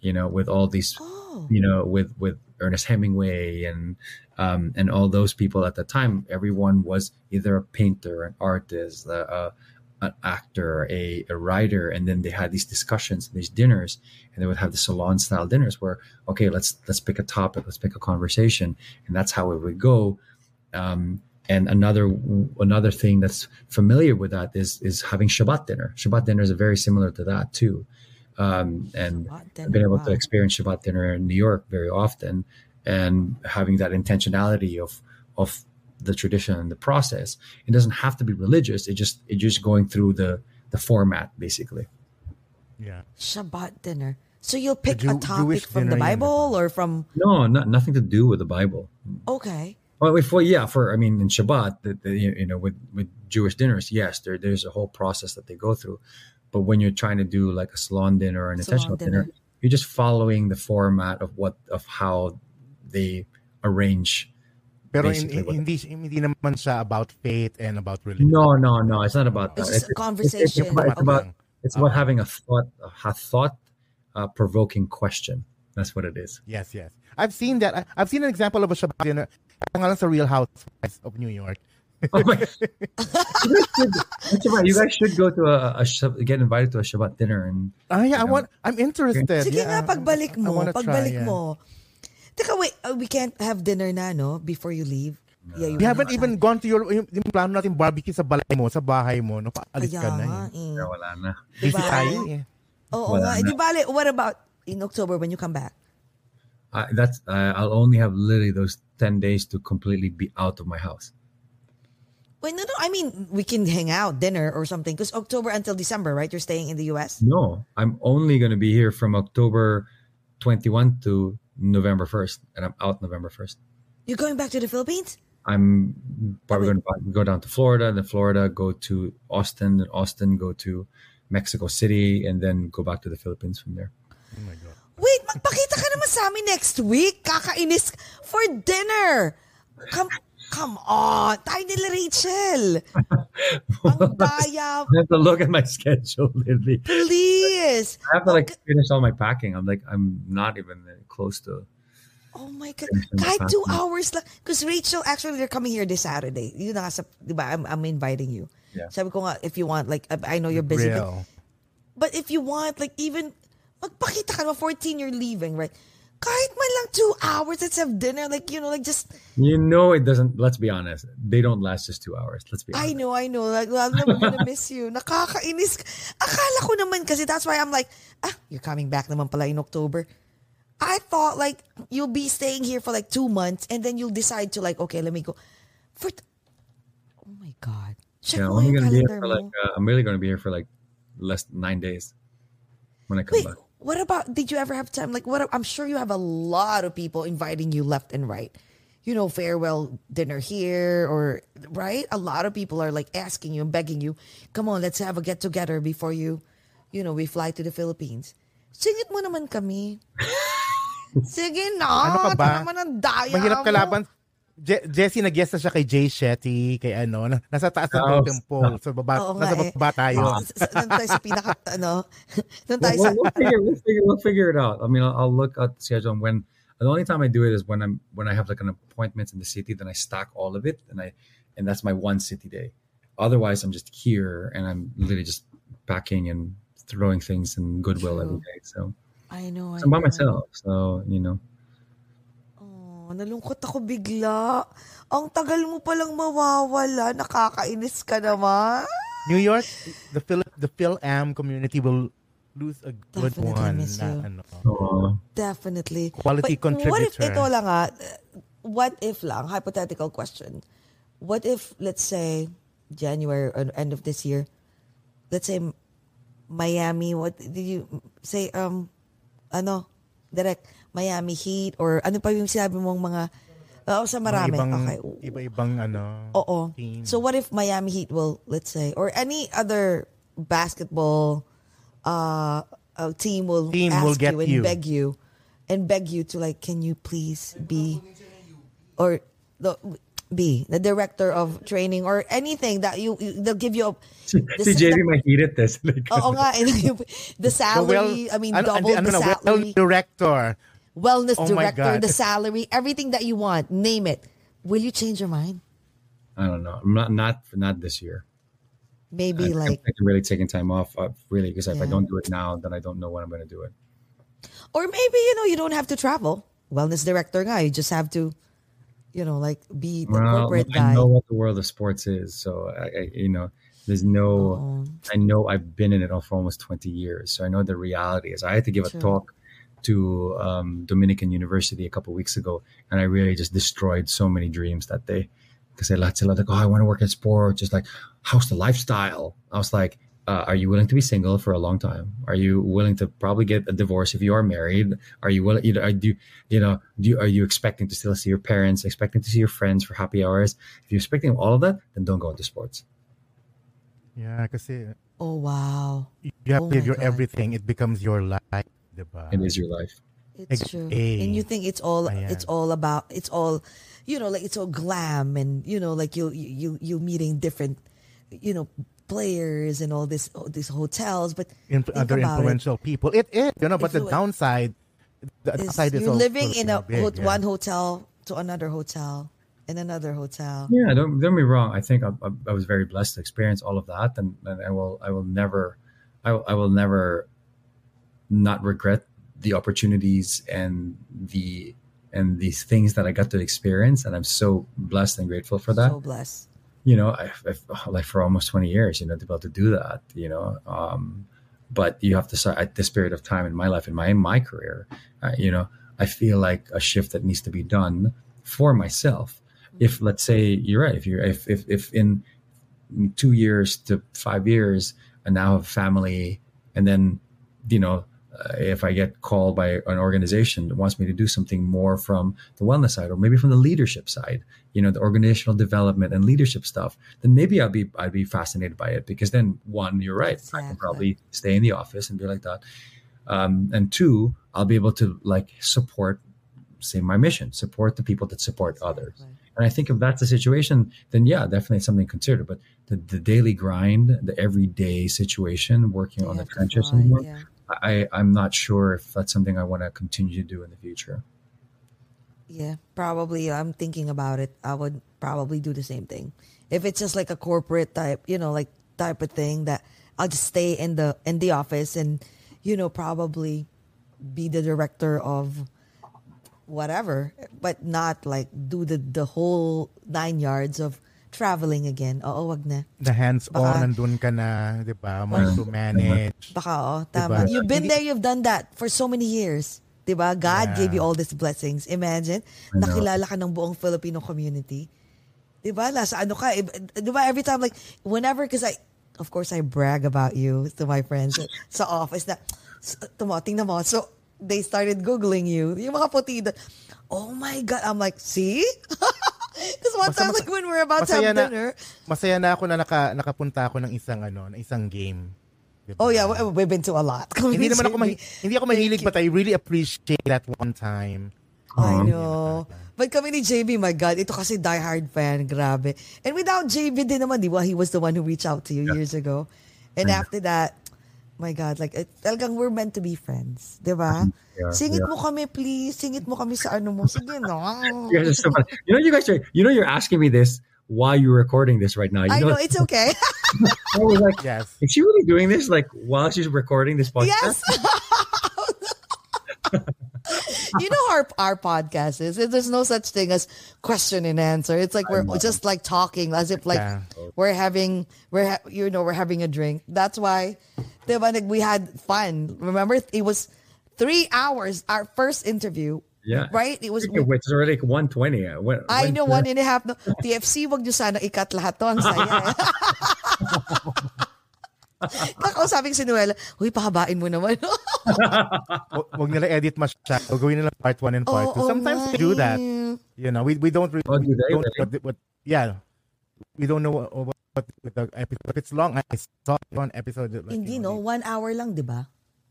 You know, with all these Oh. you know with with Ernest Hemingway and um, and all those people at the time. Everyone was either a painter, an artist, an actor, a, a writer, and then they had these discussions, these dinners, and they would have the salon style dinners where okay, let's let's pick a topic, let's pick a conversation, and that's how it would go. Um, and another another thing that's familiar with that is is having Shabbat dinner. Shabbat dinners are very similar to that too. Um, and Shabbat I've been dinner, able to experience Shabbat dinner in New York very often, and having that intentionality of of the tradition and the process. It doesn't have to be religious. It just it just going through the the format basically. Yeah. Shabbat dinner. So you'll pick Jew- a topic from the dinner yan, Bible or from No, not nothing to do with the Bible. okay. Well, if well, yeah, for I mean, in Shabbat, the, the, you know, with with Jewish dinners, yes, there there's a whole process that they go through. But when you're trying to do like a salon dinner or an Salon intentional dinner. dinner, you're just following the format of what of how they arrange. Pero Basically in- what- hindi, hindi naman siya about faith and about religion. No, no, no. It's not about that. It's just a conversation. it's, about, it's about it's about Okay. having a thought a thought uh, provoking question. That's what it is. Yes, yes. I've seen that. I've seen an example of a Shabbat dinner. Kaya nga lang sa Real Housewives of New York. Oh my! you, guys should. You guys should go to a, a Shab- get invited to a Shabbat dinner and Ah, yeah, I want, I'm interested. Sige yeah. nga, pagbalik I mo, wanna try, yeah. mo. Teka, wait, uh, we can't have dinner na, no? Before you leave? Yeah, you We haven't not even gone to your, yung, yung plano natin barbecue sa balay mo, sa bahay mo, no? Paalis Kaya ka na eh. yeah, wala na. Busy Diba? tayo eh. Oo Wala nga. Eh. Di bale, what about in October when you come back? I, that's uh, I'll only have literally those ten days to completely be out of my house. Wait, no, no. I mean, we can hang out, dinner or something. Because October until December, right? You're staying in the U.S. No, I'm only going to be here from October 21 to November 1st, and I'm out November 1st. You're going back to the Philippines? I'm probably going to go down to Florida, then Florida, go to Austin, then Austin, go to Mexico City, and then go back to the Philippines from there. Oh Wait, magpakita ka naman sa amin next week. Kakainis for dinner. Come, come on. Tayo nila Rachel. Ang daya. I have to look at my schedule, Lily. Please. I have to like finish all my packing. I'm like, I'm not even close to. Oh my God. Finish my Kahit two hours lang. Because Rachel, actually, they're coming here this Saturday. Yun na nga sa, di ba, I'm, I'm inviting you. Yeah. Sabi ko nga, if you want, like, I I know you're busy, but, but if you want, like, even, magpakita ka naman, 14 you're leaving, right? Kahit man lang two hours, let's have dinner, like, you know, like, just, You know, it doesn't. Let's be honest. They don't last just two hours. Let's be I know, I know, like, well, I'm never gonna miss you. Nakakainis. Akala ko naman kasi, that's why I'm like, ah, you're coming back naman pala in October. I thought like you'll be staying here for like two months and then you'll decide to like, okay, let me go. For t- oh my God. Check Yeah, I'm gonna be here for mo. like. Uh, I'm really gonna be here for like less than nine days when I come Wait, back. What about, did you ever have time? Like, what, I'm sure you have a lot of people inviting you left and right. You know, farewell dinner here or, right? A lot of people are like asking you and begging you, come on, let's have a get together before you, you know, we fly to the Philippines. Singit mo naman kami. Sige na. Ano ka ba? Naman ang daya Mahirap mo. Kalaban. Je- Jessie, nag-guest na siya kay Jay Shetty, kay ano, na- nasa taas ng Oh, totem pole. So, baba, Oo nga nasa eh. tayo. S- s- Doon tayo sa pinaka, ano, doon tayo We'll, sa, we'll, we'll figure, we'll, figure, we'll figure it out. I mean, I'll, I'll look at the schedule and when the only time I do it is when I'm when I have like an appointment in the city. Then I stack all of it, and I and that's my one city day. Otherwise, I'm just here and I'm literally just packing and throwing things in Goodwill every day. So, I know, I so I'm by know. myself. So you know, Oh, nalungkot ako bigla. Ang tagal mo palang mawawala. Nakakainis ka naman. New York, the Phil the Phil-Am community will lose a good Definitely one. miss Na, you. ano. uh, Definitely. Quality But What if contributor. ito lang ah, what if lang, hypothetical question. What if, let's say, January or end of this year, let's say Miami, what did you say, um, ano, direct, Miami Heat or ano pa yung sinabi mong mga, oo, sa marami. Ibang, okay. Iba-ibang ano. Oo. team. So what if Miami Heat will, let's say, or any other basketball uh, uh team will Team ask will get you and you. beg you and beg you to like, can you please be or the be the director of training or anything that you, you- they'll give you a si the- JV might heat it this. Like, Oo nga, yung- the salary, I mean, ano, double ano, the ano, well salary, director. Wellness Oh director, the salary, everything that you want, name it. Will you change your mind? I don't know. I'm not not not this year. Maybe I, like I'm really taking time off. Uh, really, because if I don't do it now, then I don't know when I'm going to do it. Or maybe, you know, you don't have to travel. Wellness director guy, you just have to, you know, like be the Well, corporate I guy. know what the world of sports is, so I, I you know, there's no. Oo. I know I've been in it for almost 20 years, so I know the reality is. I had to give a talk to um, Dominican University a couple weeks ago, and I really just destroyed so many dreams that day. Because lahat sila like, oh, I want to work in sport. Just like, how's the lifestyle? I was like, uh, are you willing to be single for a long time? Are you willing to probably get a divorce if you are married? Are you willing? You know, are, do you know? Do you, are you expecting to still see your parents? Expecting to see your friends for happy hours? If you're expecting all of that, then don't go into sports. Yeah, kasi Oh, wow. you have Oh to live my your God. everything. It becomes your life, diba? It is your life. It's Ex- true. eh. And you think it's all Ayan. it's all about it's all you know like it's all glam and you know like you you you meeting different you know players and all this all these hotels but In, other about it. influential people. It is, you know, but the downside, the Is downside is you're also, living in a big, hot- yeah. one hotel to another hotel in another hotel. Yeah, don't don't be wrong. I think I, I, I was very blessed to experience all of that, and, and I will I will never, I, will- I will never, not regret the opportunities and the and these things that I got to experience, and I'm so blessed and grateful for that. So blessed. you know, I, I've like for almost 20 years, you know, to be able to do that, you know, um, but you have to start at this period of time in my life, in my, in my career, uh, you know, I feel like a shift that needs to be done for myself. If let's say you're right, if you're, if, if, if in two years to five years, and now have family, and then, you know, if I get called by an organization that wants me to do something more from the wellness side, or maybe from the leadership side, you know, the organizational development and leadership stuff, then maybe I'll be I'd be fascinated by it because then one, you're right, I can probably stay in the office and be like that, um, and two, I'll be able to like support, say, my mission, support the people that support others. And I think if that's the situation, then yeah, definitely something considered. But the, the daily grind, the everyday situation, working You on the trenches anymore, yeah. I, I'm not sure if that's something I want to continue to do in the future. Yeah, probably. I'm thinking about it. I would probably do the same thing. If it's just like a corporate type, you know, like type of thing that I'll just stay in the in the office and, you know, probably be the director of whatever, but not like do the the whole nine yards of traveling again. Oo, wag na. The hands-on, Baka- nandun ka na, di ba? More to manage. Baka, oh, tama. Diba? You've been there, you've done that for so many years. Diba? God Yeah. gave you all these blessings. Imagine, nakilala ka ng buong Filipino community. Diba? Nasa ano ka, eh, diba? Every time, like, whenever, because I, of course, I brag about you to my friends sa office na, tumo, tingnan mo. So, they started Googling you. Yung mga puti doon. Oh my God. I'm like, see? Because one Basta time, mas- like, when we're about to have na, dinner, masaya na ako na naka, nakapunta ako ng isang ano, ng isang game. Diba? oh yeah, we- we've been to a lot. hindi naman ako mahi- hindi ako mahilig but I really appreciate that one time. I know. But kami ni JB, my God, ito kasi diehard fan, grabe. And without JB din naman, di ba? He was the one who reached out to you years ago. And after that, my God, like, it, talagang we're meant to be friends. Di ba? Yeah, Singit yeah. mo kami, please. Singit mo kami sa ano mo. Sige, no? You guys so. You know, you guys are. You know, you're asking me this while you're recording this right now. You I know, it's okay. I was like, Yes. is she really doing this? Like while she's recording this podcast? yes! You know how our, our podcast is. There's no such thing as question and answer. It's like we're just like talking as if like Yeah. we're having we're ha- you know we're having a drink. That's why diba, like, we had fun. Remember it was 3 hours our first interview. Yeah. Right? It was which, it's already like 120. Uh, When, I know one and a half no. TFC wag niyo sana ikat lahat to ang saya. eh. Kakausapin si Noel, huy, pahabain mo naman. Hu- Huwag nila edit masyado. Gawin nila part 1 and part 2. Oo Sometimes nga they do that. eh. You know, we we don't really Oh, do they? don't Really? what, what yeah. We don't know what, what, what with the episode. But it's long. I saw one episode. Like, Hindi, you know, no? One hour lang, di ba?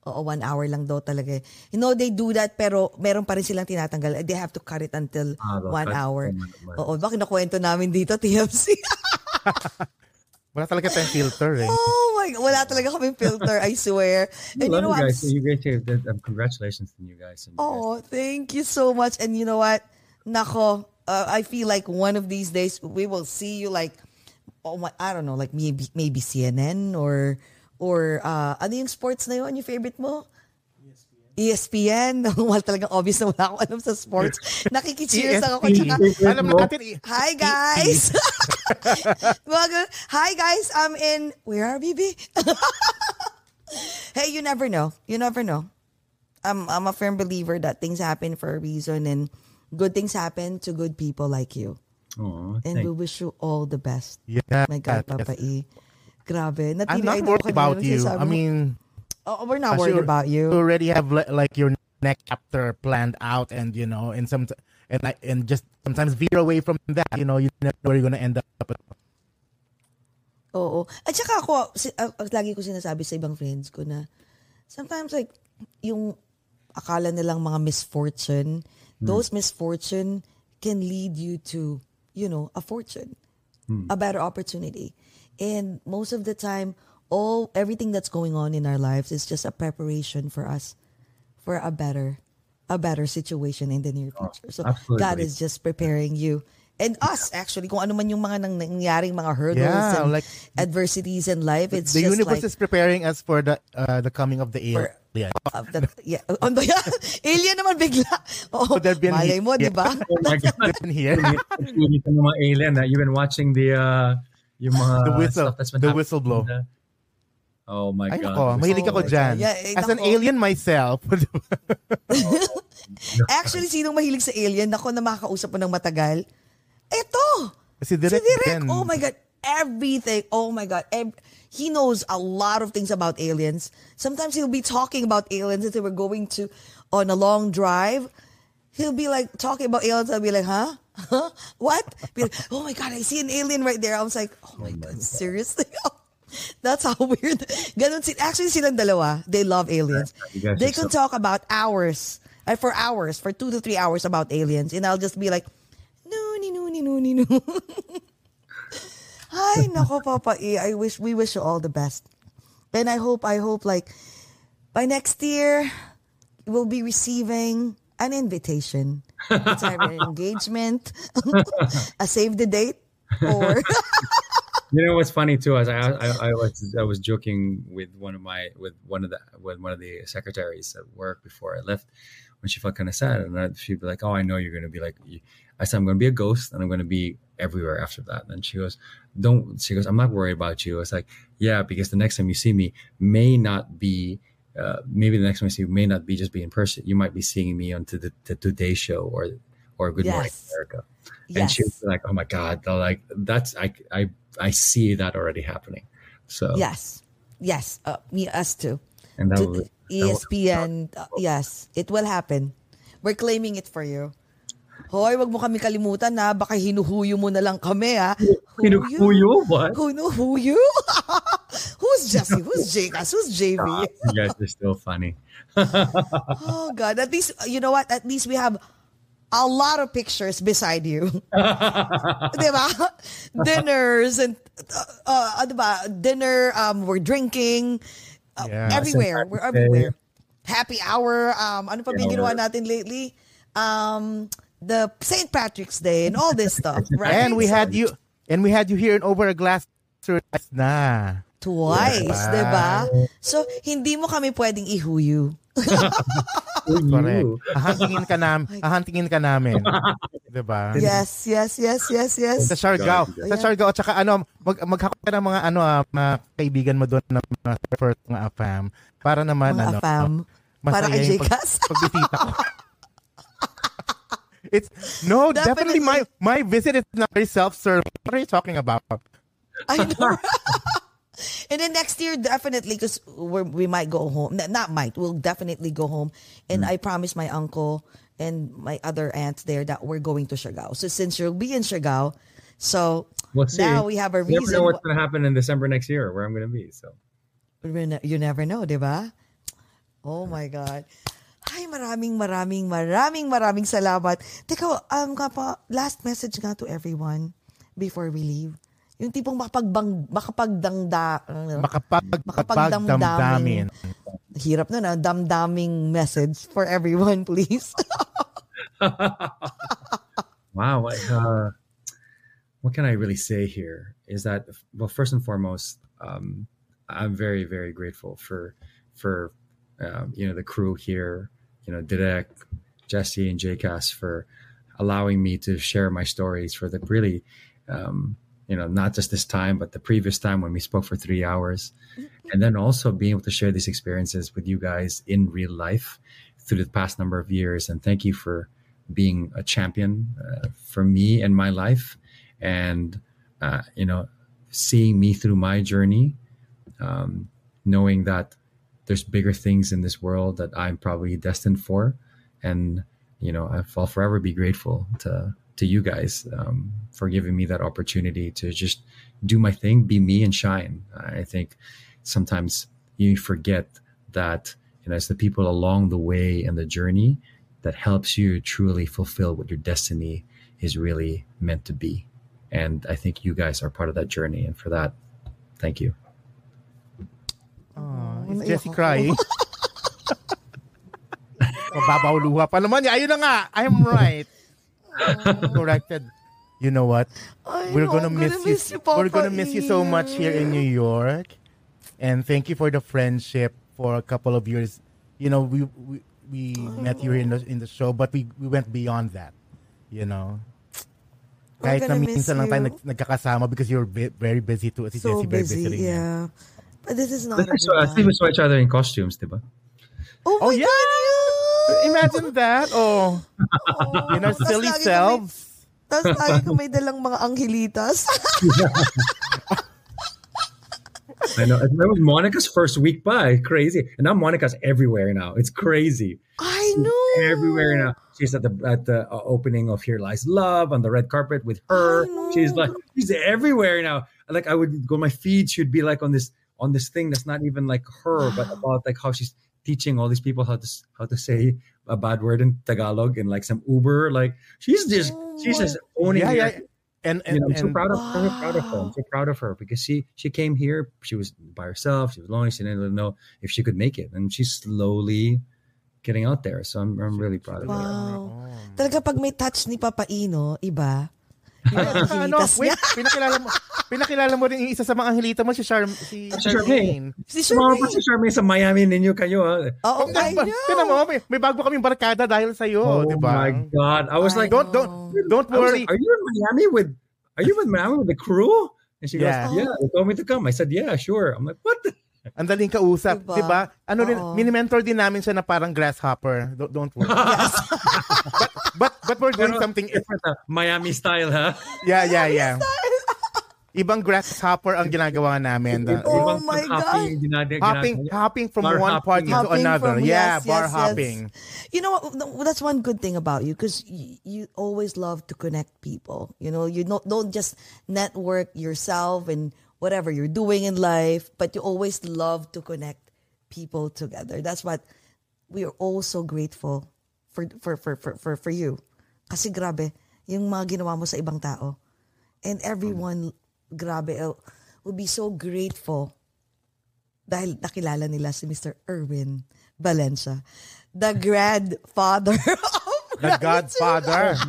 Oo, one hour lang daw talaga. eh. You know, they do that, pero meron pa rin silang tinatanggal. They have to cut it until Ah, one hour. hour. Oo, bakit nakwento namin dito, TFC? Wala talaga tayong filter eh. oh my God, wala talaga kaming filter, I swear. And you know you what? guys. You guys, have- um, congratulations to you guys. And you guys. Oh, thank you so much. And you know what? Nako, uh, I feel like one of these days we will see you like, oh my, I don't know, like maybe maybe CNN or or uh, ano yung sports na yun? Yung favorite mo? ESPN. Wala talagang obvious na wala akong alam sa sports. Nakikicheers ako. Tsaka, Alam natin, eh, Hi guys. Mga- Hi guys. I'm in where are BB? hey, you never know. You never know. I'm I'm a firm believer that things happen for a reason and good things happen to good people like you. Aw, And thank we wish you all the best. yeah, My God, yes. Papa E. Grabe. I'm Natili not ay daw worried about you. I mean, Oh, oh, we're not worried about you you. already have li- like your next chapter planned out, and you know, and some and like and just sometimes veer away from that. You know, you never know where you're gonna end up. Oo. At saka ako, si, uh, lagi ko sinasabi sa ibang friends ko na sometimes like, yung akala nilang mga misfortune, hmm. those misfortune can lead you to, you know, a fortune, hmm. a better opportunity. And most of the time, all everything that's going on in our lives is just a preparation for us for a better a better situation in the near future. So absolutely. God is just preparing you and us actually kung ano man yung mga nang nangyaring mga hurdles Yeah, and like- adversities in life it's the just universe like is preparing us for the uh, the coming of the For- alien. uh, the, yeah, on the, alien naman bigla. Oh, Could have been malay mo, here. di ba? Oh my God. Been here. Hindi ka ng mga alien. ah. You've been watching the, uh, yung mga The whistle. stuff that's been The happening whistle blow. in the- Oh my Ay, God. nako, mahilig Oh ako my dyan. God. Yeah, eh, As an nako. alien myself, Actually, sinong mahilig sa alien? Ako na makakausap mo ng matagal. Eto! si Direk, si Direk. Oh my God. Everything. Oh my God. Ev- he knows a lot of things about aliens. Sometimes he'll be talking about aliens if we're going to on a long drive. He'll be like talking about aliens. I'll be like, huh? Huh? What? Be like, oh my God, I see an alien right there. I was like, oh my God, seriously? That's how weird. Ganun si actually silang dalawa. They love aliens. Guys They can so- talk about hours, uh, for hours, for two to three hours about aliens, and I'll just be like, no, ni no, ni no, ni no. Ay, nako, Papa E. I wish we wish you all the best, and I hope, I hope, like by next year, we'll be receiving an invitation. It's either an engagement, a save the date, or You know what's funny too? Is I, I I was I was joking with one of my with one of the with one of the secretaries at work before I left when she felt kind of sad and I, she'd be like, "Oh, I know you're to be like." you-" I said, "I'm to be a ghost and I'm to be everywhere after that." And she goes, "Don't." She goes, "I'm not worried about you." I was like, "Yeah, because the next time you see me may not be." Uh, maybe the next time you see me may not be just be in person. You might be seeing me on to the, the Today Show or or Good Morning America. And she was like, "Oh my God!" They're like, "That's I I I see that already happening." So yes, yes, uh, me, us too. and that to was ESPN, uh, yes, it will happen. We're claiming it for you. Hoy, wag mo kami kalimutan na baka hinuhuyo mo na lang kami ha. Hinuhuyo? What? Hinuhuyo? Who's Jesse? Who's Jcas? Who's JV? you guys are still funny. Oh God, at least, you know what? At least we have a lot of pictures beside you. diba? Dinners and, uh, uh? Dinner, um, we're drinking, uh, Yeah. everywhere. We're everywhere. Happy hour, um, ano pa ba ginawa natin lately? Um, the St. Patrick's Day and all this stuff, right? And we had you, and we had you here in over a glass twice na. Twice, Diba? diba? So, hindi mo kami pwedeng ihuyo. Correct. Ahantingin ka nam, ahantingin ka namin. 'Di ba? Yes, yes, yes, yes, yes. Sa Siargao. Sa Siargao. At saka ano, mag, maghakot ka ng mga ano, ah, mga kaibigan mo doon na mga first mga AFAM. Para naman, Mga ano, fam. Para kay yung Jcas. pagbisita ko. It's no, definitely, Definitely. my my visit is not very self-serving. What are you talking about? I know. and then next year, definitely, because we might go home. Not might. We'll definitely go home. And Mm. I promised my uncle and my other aunts there that we're going to Siargao. So since you'll be in Siargao, so We'll now we have a You never reason. know what's going to happen in December next year, where I'm going to be. So You never know, di ba? Oh my God. Ay, maraming, maraming, maraming, maraming salamat. Teka, um, nga pa, last message nga to everyone before we leave. Yung tipong makapagbang, makapagdangda, Makapag, Makapagdamdamin. makapagdamdamin. hirap na na, damdaming message for everyone, please. wow what, uh, what can i really say here is that well first and foremost um, i'm very very grateful for for um, you know the crew here you know Direk, jesse and jcas for allowing me to share my stories for the really um, you know not just this time but the previous time when we spoke for three hours. And then also being able to share these experiences with you guys in real life through the past number of years. And thank you for being a champion uh, for me in my life. And uh, you know seeing me through my journey, um, knowing that there's bigger things in this world that I'm probably destined for, and you know, I'll forever be grateful to to you guys um, for giving me that opportunity to just do my thing, be me, and shine. I think sometimes you forget that you know it's the people along the way and the journey that helps you truly fulfill what your destiny is really meant to be. And I think you guys are part of that journey, and for that, thank you. Oh, is Jessie crying? Mababaw luha pa naman niya. Ayun na nga. I'm right. Corrected. You know what? I We're know, gonna I'm miss, gonna you. miss you, Papa We're gonna miss you so much here in New York. And thank you for the friendship for a couple of years. You know, we we, we met you here in the in the show, but we we went beyond that. You know. We're Kahit na gonna miss minsan lang tayo you. nag, nagkakasama because you're ve- very busy too. Si So Jessie very busy, busy rin yan. yeah. But this is not a So I good think we time. saw each other in costumes, diba? Oh, Oh my yeah! God, Imagine that. Oh, you know, Tas silly lagi kami- selves. Tapos lagi ko may dalang mga anghelitas. I know. That was Monica's first week by. Crazy. And now Monica's everywhere now. It's crazy. I know. Everywhere now. She's at the at the uh, opening of Here Lies Love on the red carpet with her. She's like she's everywhere now. Like I would go my feed, she'd be like on this on this thing that's not even like her, but about like how she's teaching all these people how to how to say a bad word in Tagalog and like some Uber. Like she's just Oh she's just owning Yeah, it. yeah. And you and, know, I'm so proud of her. I'm proud of her. I'm so proud of her because she she came here. She was by herself. She was lonely. She didn't know if she could make it, and she's slowly getting out there. So I'm I'm really proud of her. Wow. Oh. Talaga pag may touch ni Papa Ino, iba. Ano, wait, niya. pinakilala mo, pinakilala mo rin yung isa sa mga angelita mo, si, Charm, si Si Charmaine. Charmaine. Si Sumama pa Charmaine. si Charmaine sa Miami ninyo kayo. ah. Oo, Oh, I ba- Tingnan know. mo, may, may bago kaming barkada dahil sa iyo, Oh di ba? my God! I was I like, Don't don't don't I worry. like, are you in Miami with? Are you with Miami with the crew? And she Yeah. goes, Yeah. They told me to come. I said, Yeah, sure. I'm like, What? The? Ang daling kausap, Diba? di ba? Ano rin, Oo. mini-mentor din namin siya na parang grasshopper. Don't, don't worry. but, but but we're doing Pero something different. Miami style, ha? Yeah, yeah, yeah. Ibang grasshopper ang ginagawa namin. The- Oh Ibang my hopping, ginade- hopping ginagawa. hopping from Bar one hopping. party to Hopping another. from- yeah, yes, bar yes, yes. hopping. You know what? That's one good thing about you because you, you always love to connect people. You know, you don't don't just network yourself and whatever you're doing in life, but you always love to connect people together. That's what we are all so grateful for for for for for, for you. Kasi grabe, yung mga ginawa mo sa ibang tao. And everyone, grabe, uh, will be so grateful dahil nakilala nila si Mr. Erwin Valencia, the grandfather of The Godfather.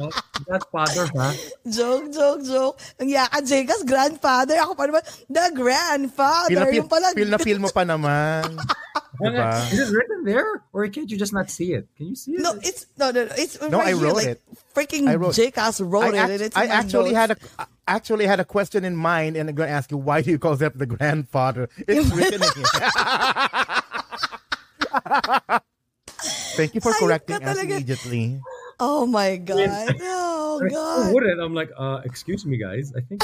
Godfather, ha? Joke, joke, joke. Ang yaka, Jekas, grandfather. Ako pa naman, the grandfather. Feel na feel, yung pala, feel na feel mo pa naman. diba? Is it written there, or can't you just not see it? Can you see it? no, it's, no, no, no. It's No, right I here, wrote like, it. Freaking I wrote- Jekas wrote I, it. act- and it's I actually notes. had a I actually had a question in mind, and I'm going to ask you why do you call that the grandfather? It's written in here. Thank you for correcting us immediately. Oh my God. Oh I God. wouldn't. I'm like, uh, excuse me, guys. I think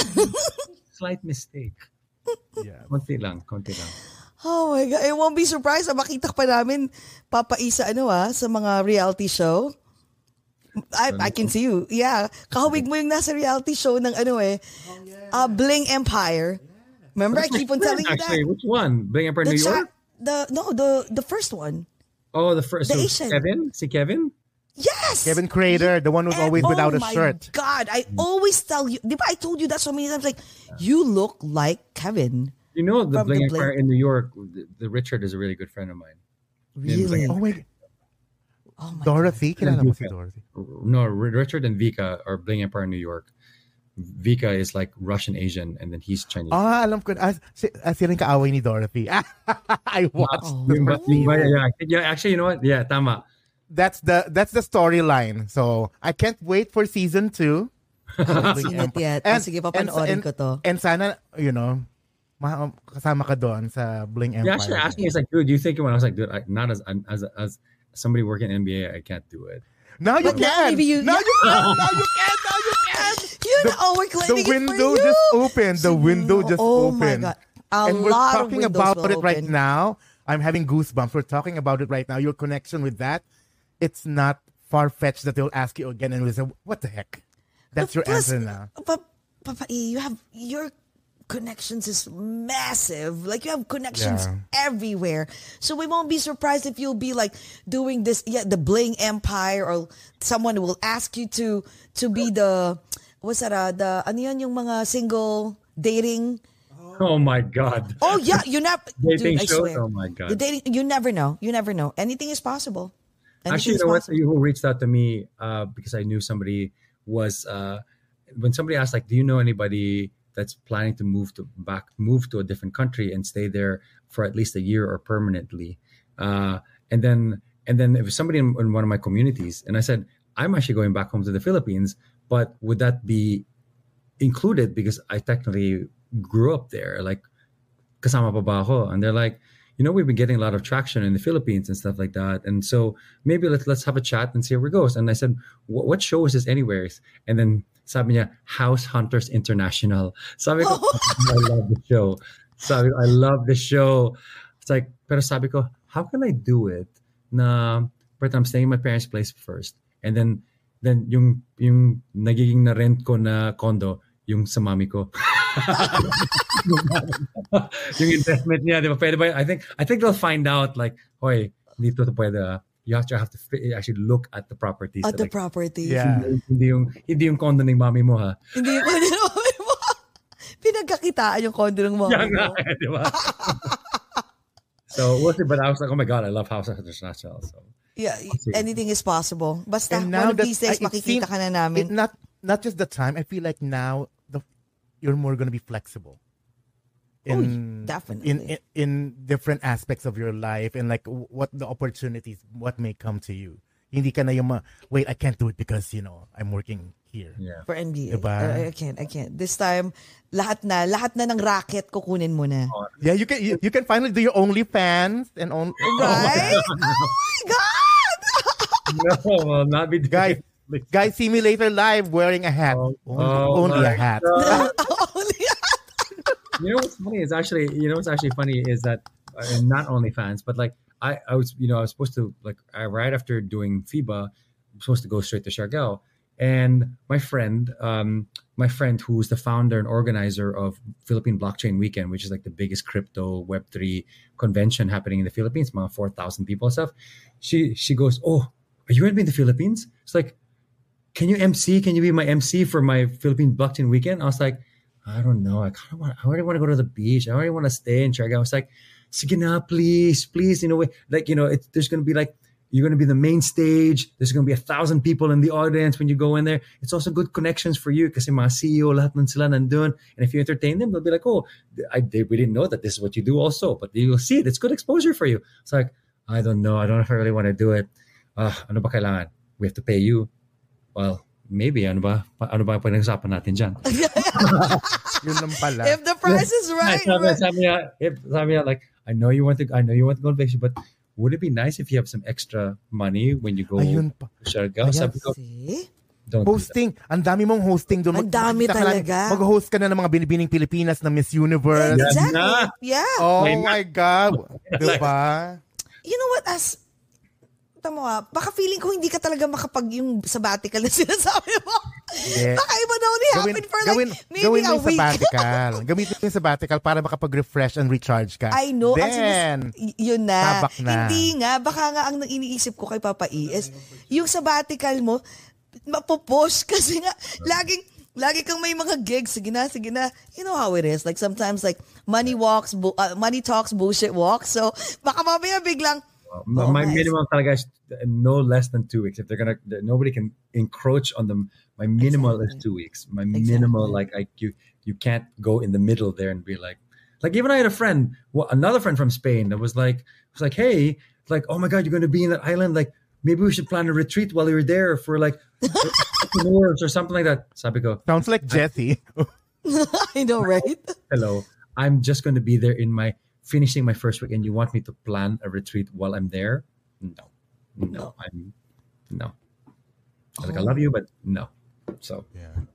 slight mistake. Yeah. Konti lang, konti lang. Oh my God. I won't be surprised na makita pa namin Papa Isa ano ah, sa mga reality show. I, I can see you. Yeah. Kahawig mo yung nasa reality show ng ano eh. uh, Bling Empire. Remember, I keep on telling you Actually, that. which one? Bling Empire The, New cha- York? the no, the the first one. Oh, the first. The so Asian. Kevin? See Kevin? Yes. Kevin Kreider, the one who's And- always without oh a my shirt. God, I always tell you. Di I told you that so many times? Like, you look like Kevin. You know the Bling the Empire Bling- in New York. The, the Richard is a really good friend of mine. Really? Oh my Oh my Dorothy, kilala mo si Vika. Dorothy. No, Richard and Vika are Bling Empire in New York. Vika is like Russian Asian, and then he's Chinese. Ah, alam ko. Ah, si, ah, sila yung kaaway ni Dorothy. I watched. Oh. the Yung ba- first yung ba- season. yeah, yeah, actually, you know what? Yeah, tama. That's the that's the storyline. So I can't wait for season two. I haven't seen it yet. Ah, sige, papanoorin and, ko to. And sana, you know, ma- kasama ka doon sa Bling Empire. Yeah, actually asked me, it's like, dude, you think when I was like, dude, I, not as as as somebody working in NBA, I can't do it. Now you But can. maybe you- now yeah. you can. Now you can. Now you can. You know, we're the claiming it for window you. just opened. The window just oh my opened. God. A and we're lot talking windows about will it right now. I'm having goosebumps. We're talking about it right now. Your connection with that, it's not far fetched that they'll ask you again and we say, "What the heck?" That's your Plus, answer now. But Papa E, you have your connections is massive. Like you have connections Yeah. everywhere. So we won't be surprised if you'll be like doing this yeah, the bling empire or someone will ask you to to be the what's that uh, the ano yun yung mga single dating Oh my god. Oh yeah, you never Dating dude, shows? Oh my God. The dating you never know. You never know. Anything is possible. Anything Actually, you know what? possible. You who reached out to me uh, because I knew somebody was uh, when somebody asked like, "Do you know anybody that's planning to move to back move to a different country and stay there for at least a year or permanently?" Uh, and then and then was somebody in, in one of my communities, and I said, "I'm actually going back home to the Philippines, but would that be included because I technically grew up there, like kasama pa ba ako? And they're like, you know, we've been getting a lot of traction in the Philippines and stuff like that. And so maybe let's let's have a chat and see how it goes. And I said, what, what show is this anyways? And then sabi niya, House Hunters International. Sabi ko, I love the show. Sabi ko, I love the show. It's like, pero sabi ko, how can I do it na, but I'm staying in my parents' place first. And then, then yung, yung nagiging na rent ko na condo, yung sa mami ko. yung investment niya, di ba? Pwede ba? I think, I think they'll find out like, hoy, dito to pwede. ah." You to have to actually look at the properties. At the Like, property. Yeah. Hindi yung, hindi yung condo ng mami mo ha. Hindi yung kondo ng mami mo. Pinagkakitaan yung kondo ng mami Yan nga, mo. eh, di ba? so, we'll see. But I was like, oh my God, I love House of International. So, Yeah, anything is possible. Basta And one of these days makikita seems- ka na namin. It not not just the time. I feel like now the you're more gonna be flexible. Oh, In, definitely. in, in in different aspects of your life and like what the opportunities what may come to you. Hindi ka na yung ma- wait I can't do it because you know I'm working here. yeah. for NBA. Diba? I, I can't, I can't. This time, lahat na, lahat na ng racket kukunin mo na. Oh, yeah, you can you, you can finally do your only fans and on Right? oh my God! Oh no, will not be doing guys. it. Guys, see me later live wearing a hat. Oh, only oh only a hat. You know what's funny is actually you know what's actually funny is that uh, not only fans but like I, I was you know I was supposed to like I, right after doing FIBA I'm supposed to go straight to Siargao and my friend um my friend who's the founder and organizer of Philippine Blockchain Weekend which is like the biggest crypto web3 convention happening in the Philippines about 4,000 people and stuff she she goes oh are you going to be in the Philippines it's like can you MC? Can you be my MC for my Philippine blockchain weekend? I was like, I don't know. I kind of want. I already want to go to the beach. I already want to stay in Siargao. I was like, sige na, please, please. You know, like you know, it, there's going to be like you're going to be the main stage. There's going to be a thousand people in the audience when you go in there. It's also good connections for you because mga CEO lahat man sila nandun. And if you entertain them, they'll be like, oh, I they, we didn't know that this is what you do also, but you'll see it. It's good exposure for you. It's like I don't know. I don't know if I really want to do it. Ah, ano ba kailangan? We have to pay you. Well, maybe ano ba? Ano ba pinag-usapan natin dyan? Yun lang pala. If the price is right, sabi, sabi niya, if, sabi niya, like, I know you want to, I know you want to go on vacation, but would it be nice if you have some extra money when you go Ayun pa. to Siargao? Ayan. Sabi ko, See? don't do. Hosting. Ang dami mong hosting doon. Ang dami talaga. Mag-host ka na ng mga binibining Pilipinas na Miss Universe. Yeah. Exactly. Yeah. Oh my God. diba? You know what, as tama mo ah, baka feeling ko hindi ka talaga makapag yung sabbatical na sinasabi mo. Yeah. Baka iba na only happen for like gawin, maybe gawin a week. sabbatical. Gamitin mo yung sabbatical para makapag-refresh and recharge ka. I know. Then, y- yun na. tabak na. Hindi nga. Baka nga ang iniisip ko kay Papa E is yung sabbatical mo, mapopost kasi nga, laging, lagi kang may mga gigs. Sige na, sige na. You know how it is. Like sometimes like money walks, bu- uh, money talks, bullshit walks. So baka mamaya biglang, My, Oh, my nice. minimum talaga is no less than two weeks. If they're gonna, nobody can encroach on them. My minimal is two weeks. My minimal, like I, you, you can't go in the middle there and be like, like even I had a friend, well, another friend from Spain that was like, was like, hey, like, oh my god, you're going to be in that island, like. Maybe we should plan a retreat while you're there for like entrepreneurs or something like that. Sabi ko, sounds like Jesse. I know, right? hello, I'm just going to be there in my finishing my first week, and you want me to plan a retreat while I'm there? No, no, I'm no. I was Like I love you, but no. So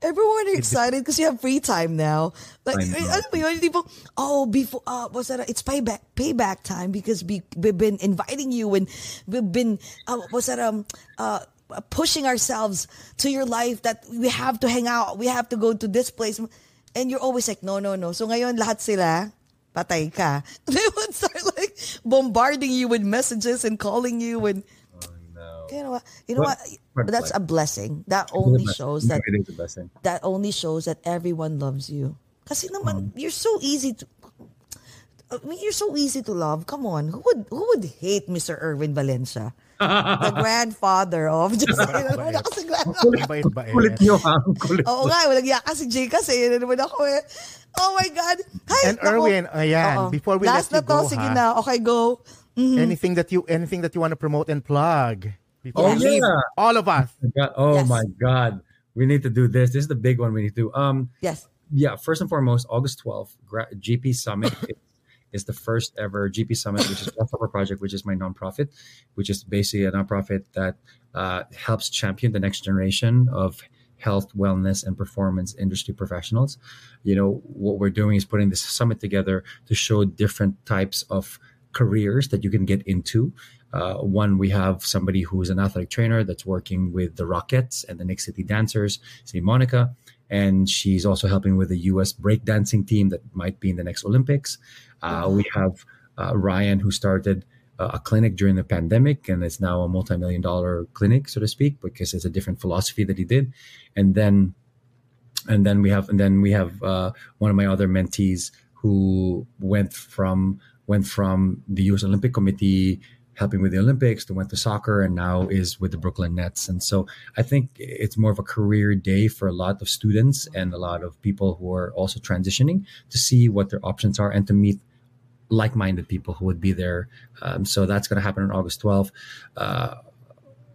Everyone are excited because you have free time now. Like, I know. alam mo yun, tipo, oh, before, uh, what's that? It's payback, payback time because we, we've been inviting you and we've been, uh, what's that, um, uh, pushing ourselves to your life that we have to hang out, we have to go to this place. And you're always like, no, no, no. So ngayon, lahat sila, patay ka. They would start like bombarding you with messages and calling you and, oh, no. you know what, you know what, but that's a blessing. That only shows that it is a blessing. that only shows that everyone loves you. Kasi naman, mm-hmm. you're so easy to, I mean, you're so easy to love. Come on, who would who would hate Mr. Erwin Valencia, the grandfather of? Just saying, wala kasi grandfather. Bait-bait. Kulit nyo ha. Kulit. Oo nga, walang iya kasi Jay kasi yun naman ako eh. Oh my God. Hi, And naku. Erwin, ayan, Oo. before we Last let you na to, go, sige ha? na. Okay, go. Mm-hmm. Anything that you anything that you want to promote and plug before Oh, we leave yeah. all of us. God, oh Yes. my God. We need to do this. This is the big one we need to do. Um, Yes. yeah, first and foremost, August 12th, GP Summit is, the first ever GP Summit, which is Grasshopper Project, which is my nonprofit, which is basically a nonprofit that uh, helps champion the next generation of health, wellness, and performance industry professionals. You know, what we're doing is putting this summit together to show different types of careers that you can get into. Uh, one, we have somebody who is an athletic trainer that's working with the Rockets and the Knicks City Dancers, City Monica, and she's also helping with the U.S. breakdancing team that might be in the next Olympics. Uh, we have uh, Ryan, who started uh, a clinic during the pandemic, and it's now a multi-million dollar clinic, so to speak, because it's a different philosophy that he did. And then, and then we have, and then we have uh, one of my other mentees who went from went from the U.S. Olympic Committee helping with the Olympics to went to soccer and now is with the Brooklyn Nets. And so I think it's more of a career day for a lot of students and a lot of people who are also transitioning to see what their options are and to meet like-minded people who would be there. Um, so that's going to happen on August 12th. Uh,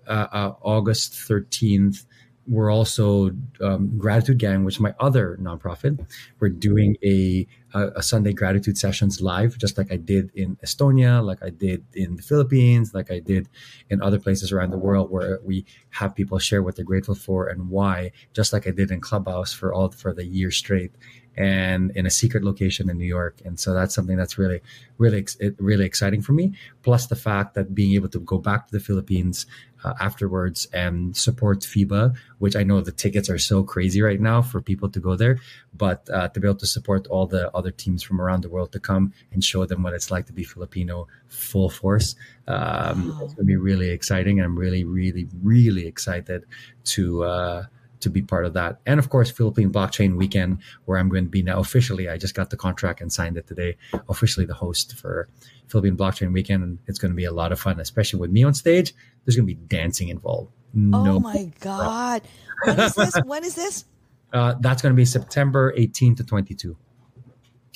uh, uh, August 13th, we're also um, Gratitude Gang, which is my other nonprofit. We're doing a, a a Sunday gratitude sessions live, just like I did in Estonia, like I did in the Philippines, like I did in other places around the world, where we have people share what they're grateful for and why, just like I did in Clubhouse for all for the year straight, and in a secret location in New York. And so that's something that's really, really, really exciting for me. Plus the fact that being able to go back to the Philippines uh, afterwards and support FIBA, which I know the tickets are so crazy right now for people to go there, but uh, to be able to support all the other teams from around the world to come and show them what it's like to be Filipino full force. Um, It's going to be really exciting. And I'm really, really, really excited to, uh, to be part of that. And of course, Philippine Blockchain Weekend, where I'm going to be now officially, I just got the contract and signed it today, officially the host for Philippine Blockchain Weekend. And it's going to be a lot of fun, especially with me on stage. There's going to be dancing involved. Oh No, my God. When is this? When is this? uh, that's going to be September 18 to 22.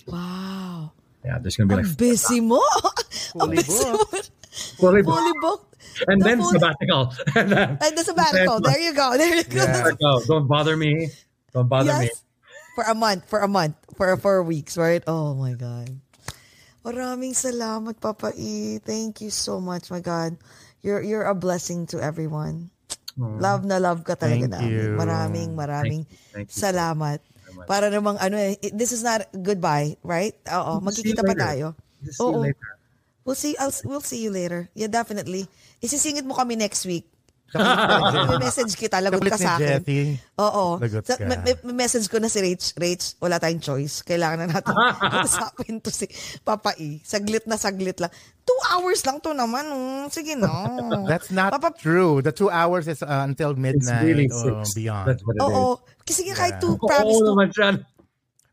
Wow. Yeah, there's going to be like busy mo. Ang Fully busy mo. fully Fully booked. And the then full- sabbatical. and then And the sabbatical. There you go. There you go. Yeah. no, don't bother me. Don't bother me. Yes. For a month. For a month. For four weeks, right? Oh my God. Maraming salamat, Papa E. Thank you so much, my God. You're you're a blessing to everyone. Love na love ka talaga Thank namin. you. Maraming maraming Thank you. salamat. Para namang ano eh, this is not goodbye, right? Oo, We'll you magkikita pa tayo. See you Oo. We'll see I'll, we'll see you later. Yeah, definitely. Isisingit mo kami next week. Message kita, lagot ka sa akin. Oo. Lagot Sa, ka. may, may- message ko na si Rach. Rach, wala tayong choice. Kailangan na natin usapin to si Papa E. Saglit na saglit lang. Two hours lang to naman. Oh. Sige na. That's not Papa- true. The two hours is uh, until It's midnight really or six. beyond. Oo. Kasi nga kahit two, Oo promise to. naman siya.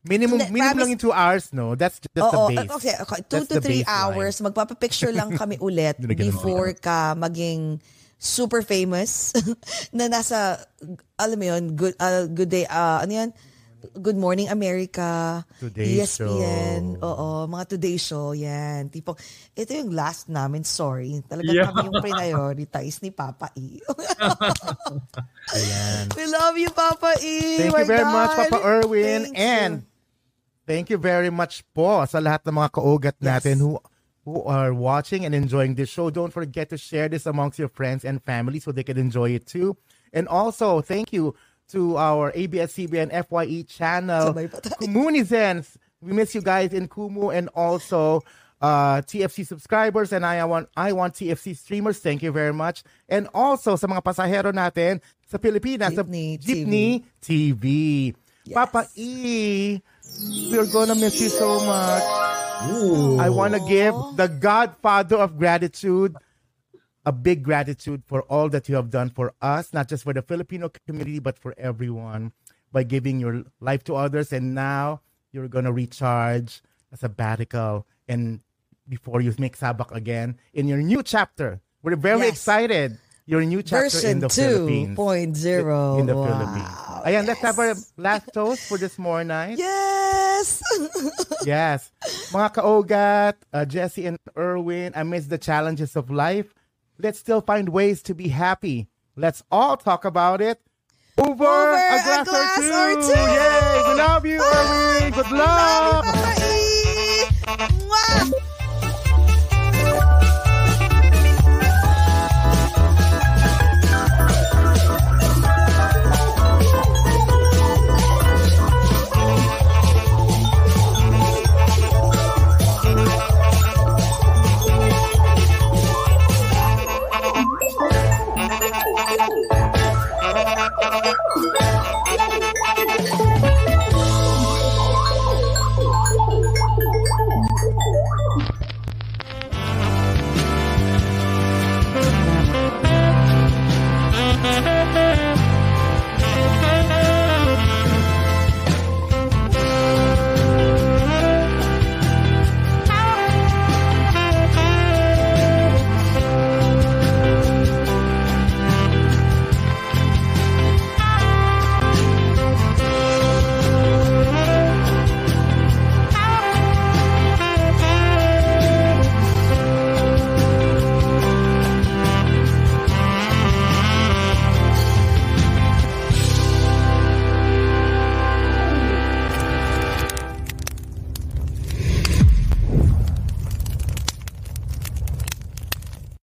Minimum, Hindi, minimum promise- lang yung two hours, no? That's just Oo, the base. okay, okay. Two That's to three baseline. hours. Magpapapicture lang kami ulit before ka maging super famous na nasa, alam mo yun, good, uh, good day, uh, ano yan? Good Morning America, Today ESPN, Show. oo, mga Today Show, yan. Tipong, ito yung last namin, sorry. Talagang Yeah. kami yung prioritize ni Papa E. Ayan. We love you, Papa E. Thank My you very God. much, Papa Erwin. Thank and you. Thank you very much po sa lahat ng mga kaugat natin Yes. who who are watching and enjoying this show. Don't forget to share this amongst your friends and family so they can enjoy it too. And also, thank you to our ABS-CBN FYE channel. Kumunizens, we miss you guys in Kumu and also uh, TFC subscribers and I want iWantTFC streamers. Thank you very much. And also sa mga pasahero natin sa Pilipinas Jeepney sa Jeepney TV. Papa E, we're gonna miss you so much. I want to give the godfather of gratitude a big gratitude for all that you have done for us, not just for the Filipino community, but for everyone by giving your life to others. And now you're going to recharge a sabbatical and before you make sabak again in your new chapter. We're very Yes. excited. Your new chapter Version in the Philippines. 2.0. In the Wow. Philippines. Ayan, let's have our last toast for this morning. Yes! Yes. Mga kaogat, uh, Jesse and Erwin, amidst the challenges of life, let's still find ways to be happy. Let's all talk about it over, Over a a glass, glass or, or two. two. Yay! We love you, Erwin. Good luck. E! Mwah! Thank you.